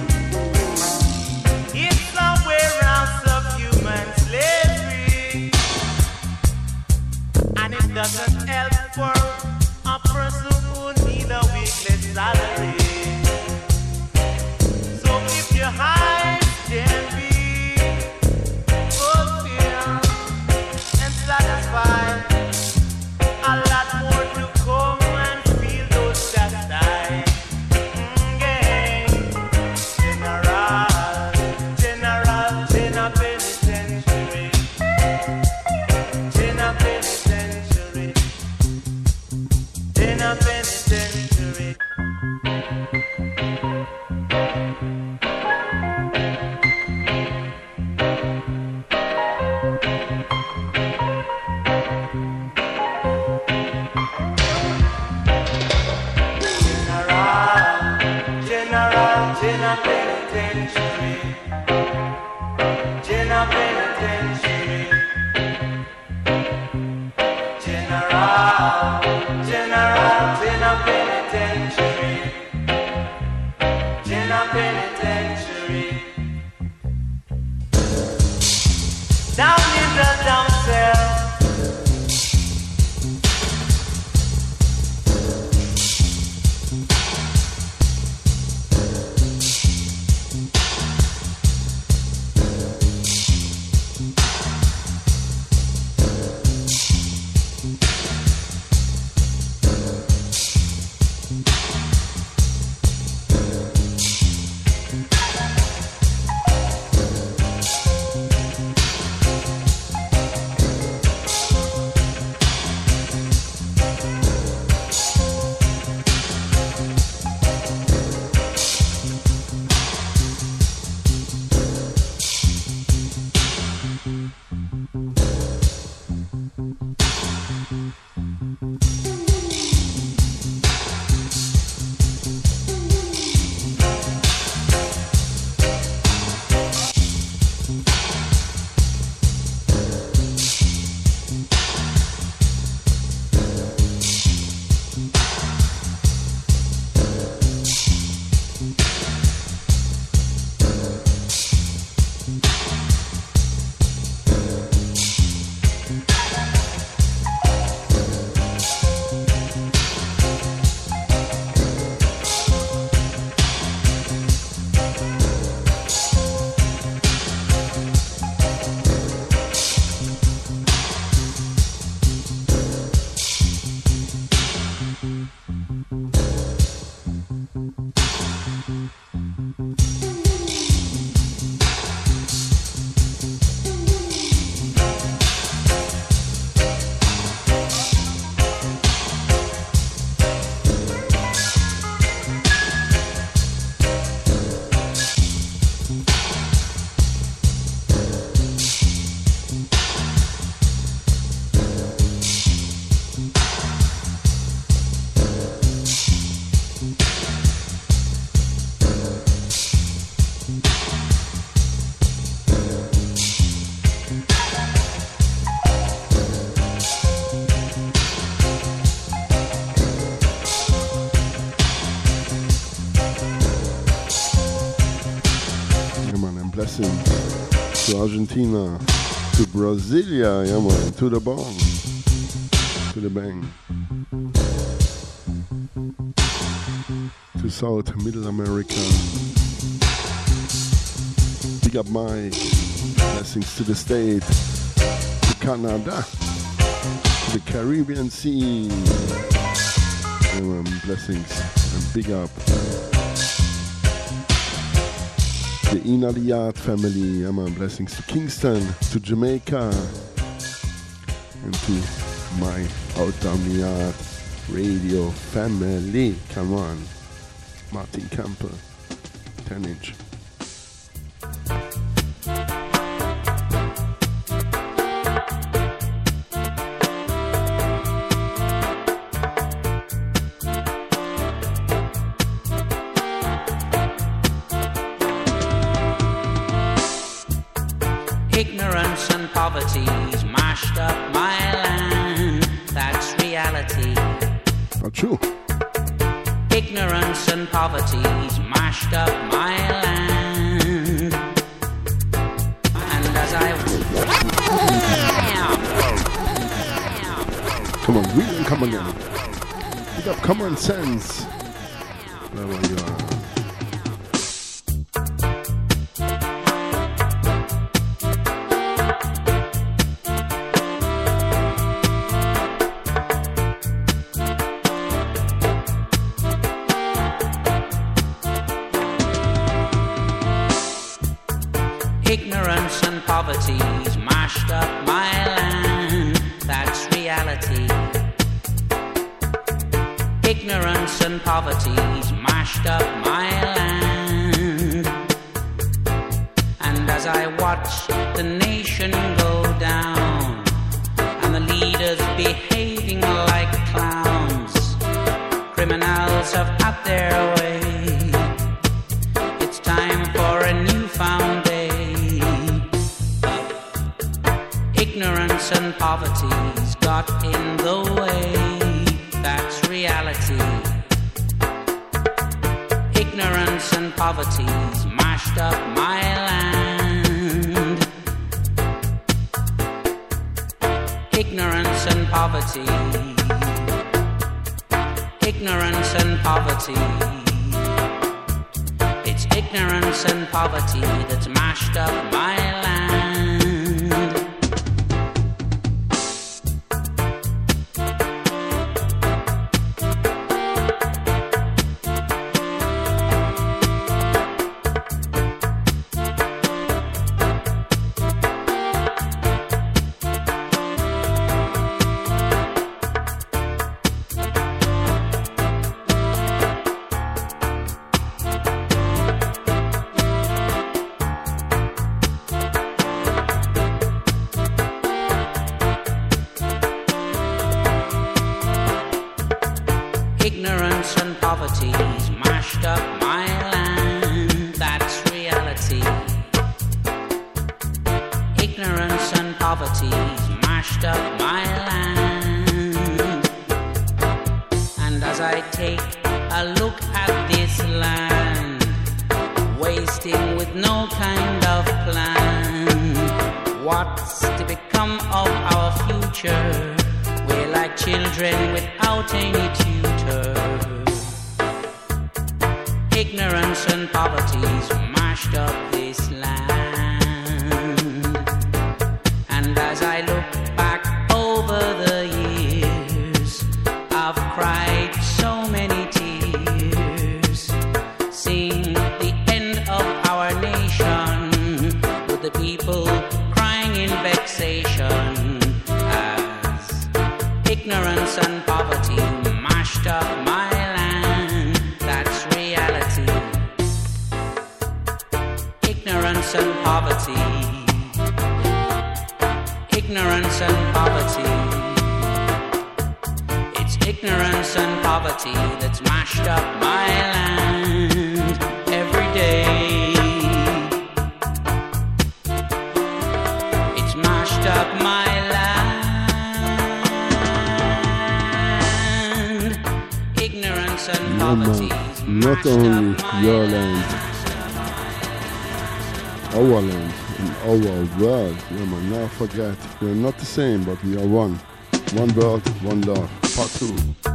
Argentina, to Brasilia, yeah man, to the bong, to the bang, to South Middle America. Big up my blessings to the state, to Canada, to the Caribbean Sea. Yeah man, blessings and big up the Inaliyat family. Yeah, man. Blessings to Kingston, to Jamaica, and to my Outta Mi Yard radio family. Come on, Martin Campbell, 10 inch. We're not the same, but we are one. One world, one love. Part two.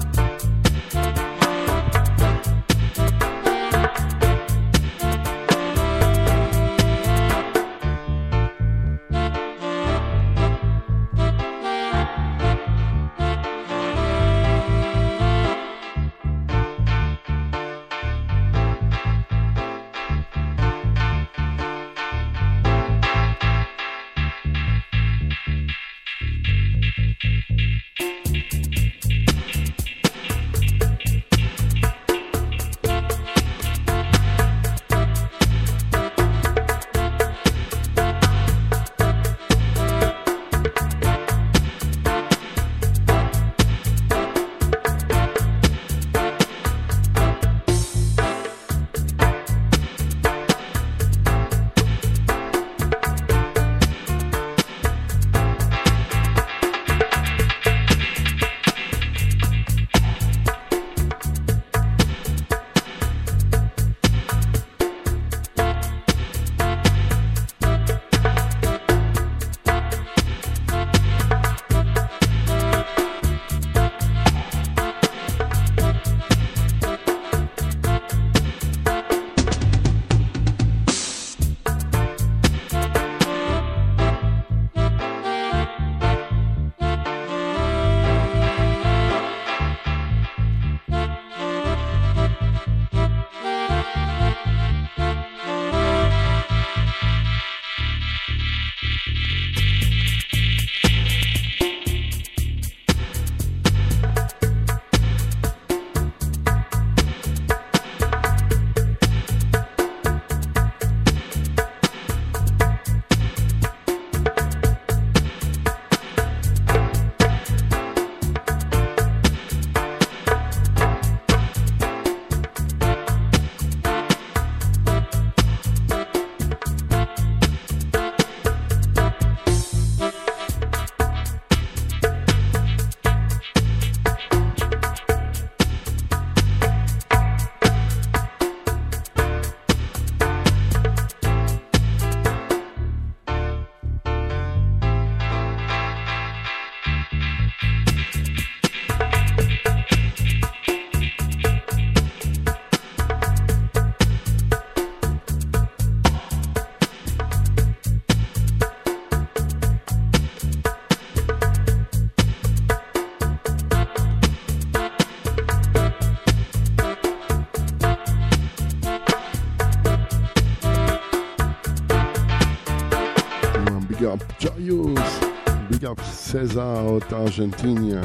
Cesar out Argentina.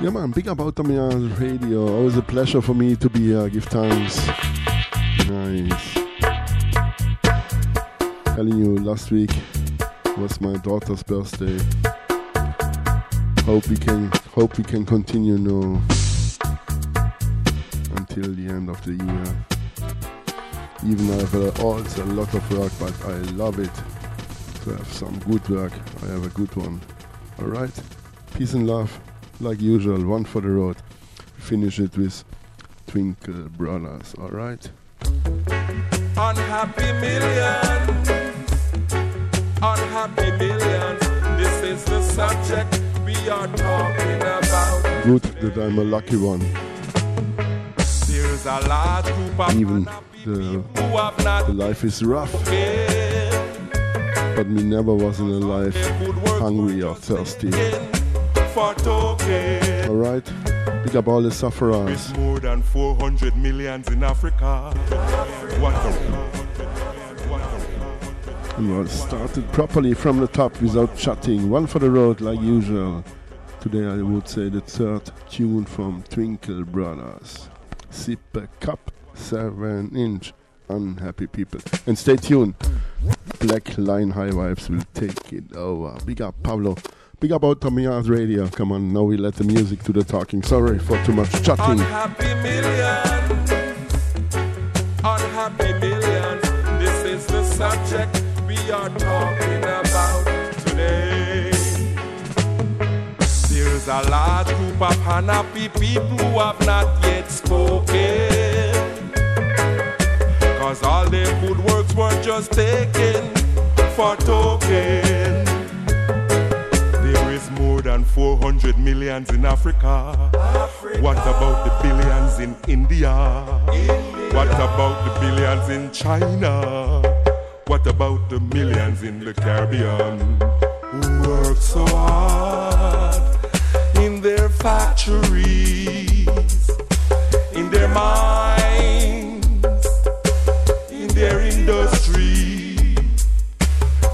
Yeah man, big up Outta Mi Yard's Radio. Always a pleasure for me to be here. Give thanks. Nice. Telling you last week was my daughter's birthday. Hope we can hope we can continue now until the end of the year. Even I have a, oh, also a lot of work, but I love it to have some good work. I have a good one. Alright? Peace and love, like usual, one for the road. Finish it with Twinkle Brothers, alright? Unhappy millions, unhappy millions. This is the subject we are talking about. Good that I'm a lucky one. Even the, people who have not the life is rough, but me never was in a life They could work hungry or thirsty. Alright? Big up all the sufferers. more than 400 millions in Africa. What a what a- We all started properly from the top without chatting. One for the road like usual. Today I would say the third tune from Twinkle Brothers. A cup, 7 inch. Unhappy people. And stay tuned. Black Line High Vibes will take it over. Big up Pablo. Big up Outta Mi Yard's radio. Come on, now we let the music do the talking. Sorry for too much chatting. Unhappy millions, unhappy millions. This is the subject we are talking about There's a large group of unhappy people who have not yet spoken. Cause all their good works were just taken for token. There is more than 400 millions in Africa. What about the billions in India? What about the billions in China? What about the millions in the Caribbean who work so hard factories, in their mines, in their industry?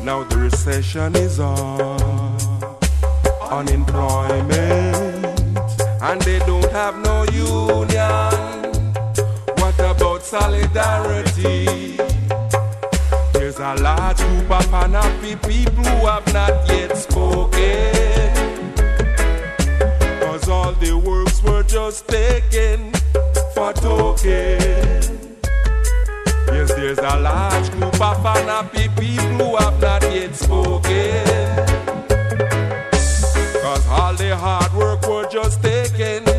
Now the recession is on unemployment and they don't have no union. What about solidarity? There's a large group of unhappy people who have not yet spoken. Cause all the works were just taken for token. Yes, there's a large group of unhappy people who have not yet spoken. Cause all their hard work were just taken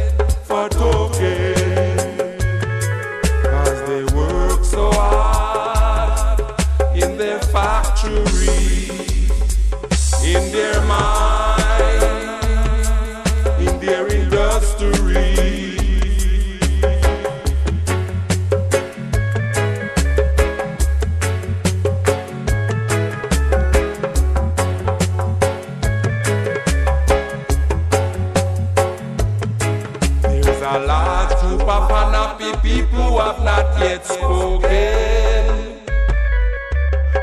unhappy people have not yet spoken.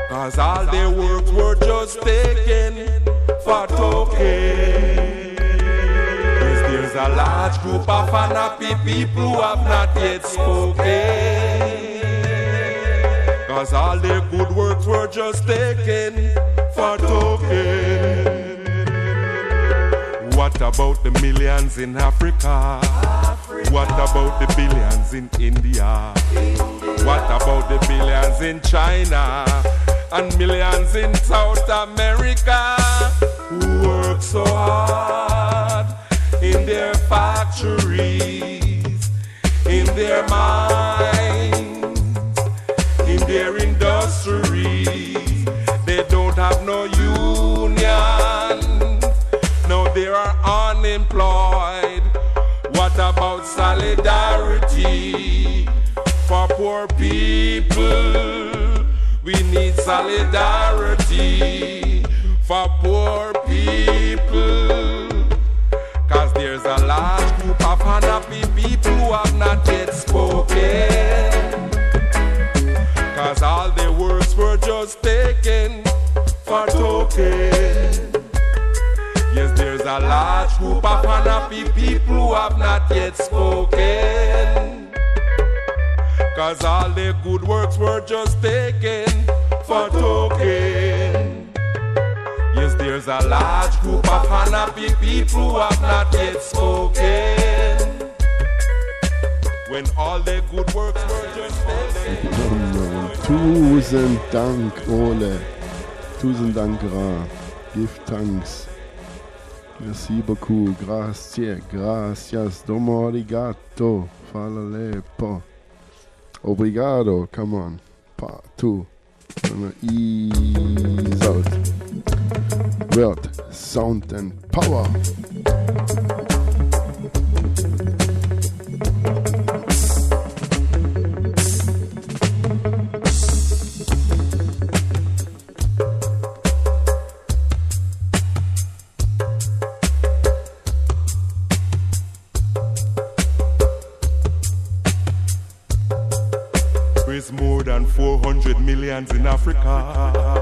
Cause all their works were just taken for token. Yes, there's a large group of unhappy people who have not yet spoken. Cause all their good works were just taken for token. What about the millions in Africa? What about the billions in India? What about the billions in China? And millions in South America who work so hard in their factories, in their mines, in their industries. They don't have no union. Poor people? We need solidarity for poor people. Cause there's a large group of unhappy people who have not yet spoken. Cause all their words were just taken for token. Yes, there's a large group of unhappy people who have not yet spoken. Cause all their good works were just taken for token. Yes, there's a large group of unhappy people who have not yet spoken. When all their good works were just taken. Tausend Dank, Ole. Tausend Dank, Ra. Give thanks. Merci beaucoup. Grazie. Gracias. Domo arigato. Fala lepo. Obrigado. Come on. Pa, tu. Gonna ease out. Word, sound and power. Millions in Africa.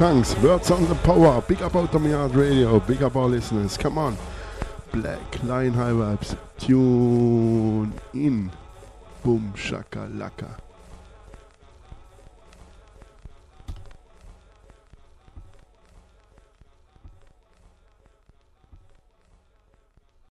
Thanks. Words on the power. Big up out of yard radio. Big up our listeners. Come on. Black Lion High Vibes. Tune in. Boom shaka laka.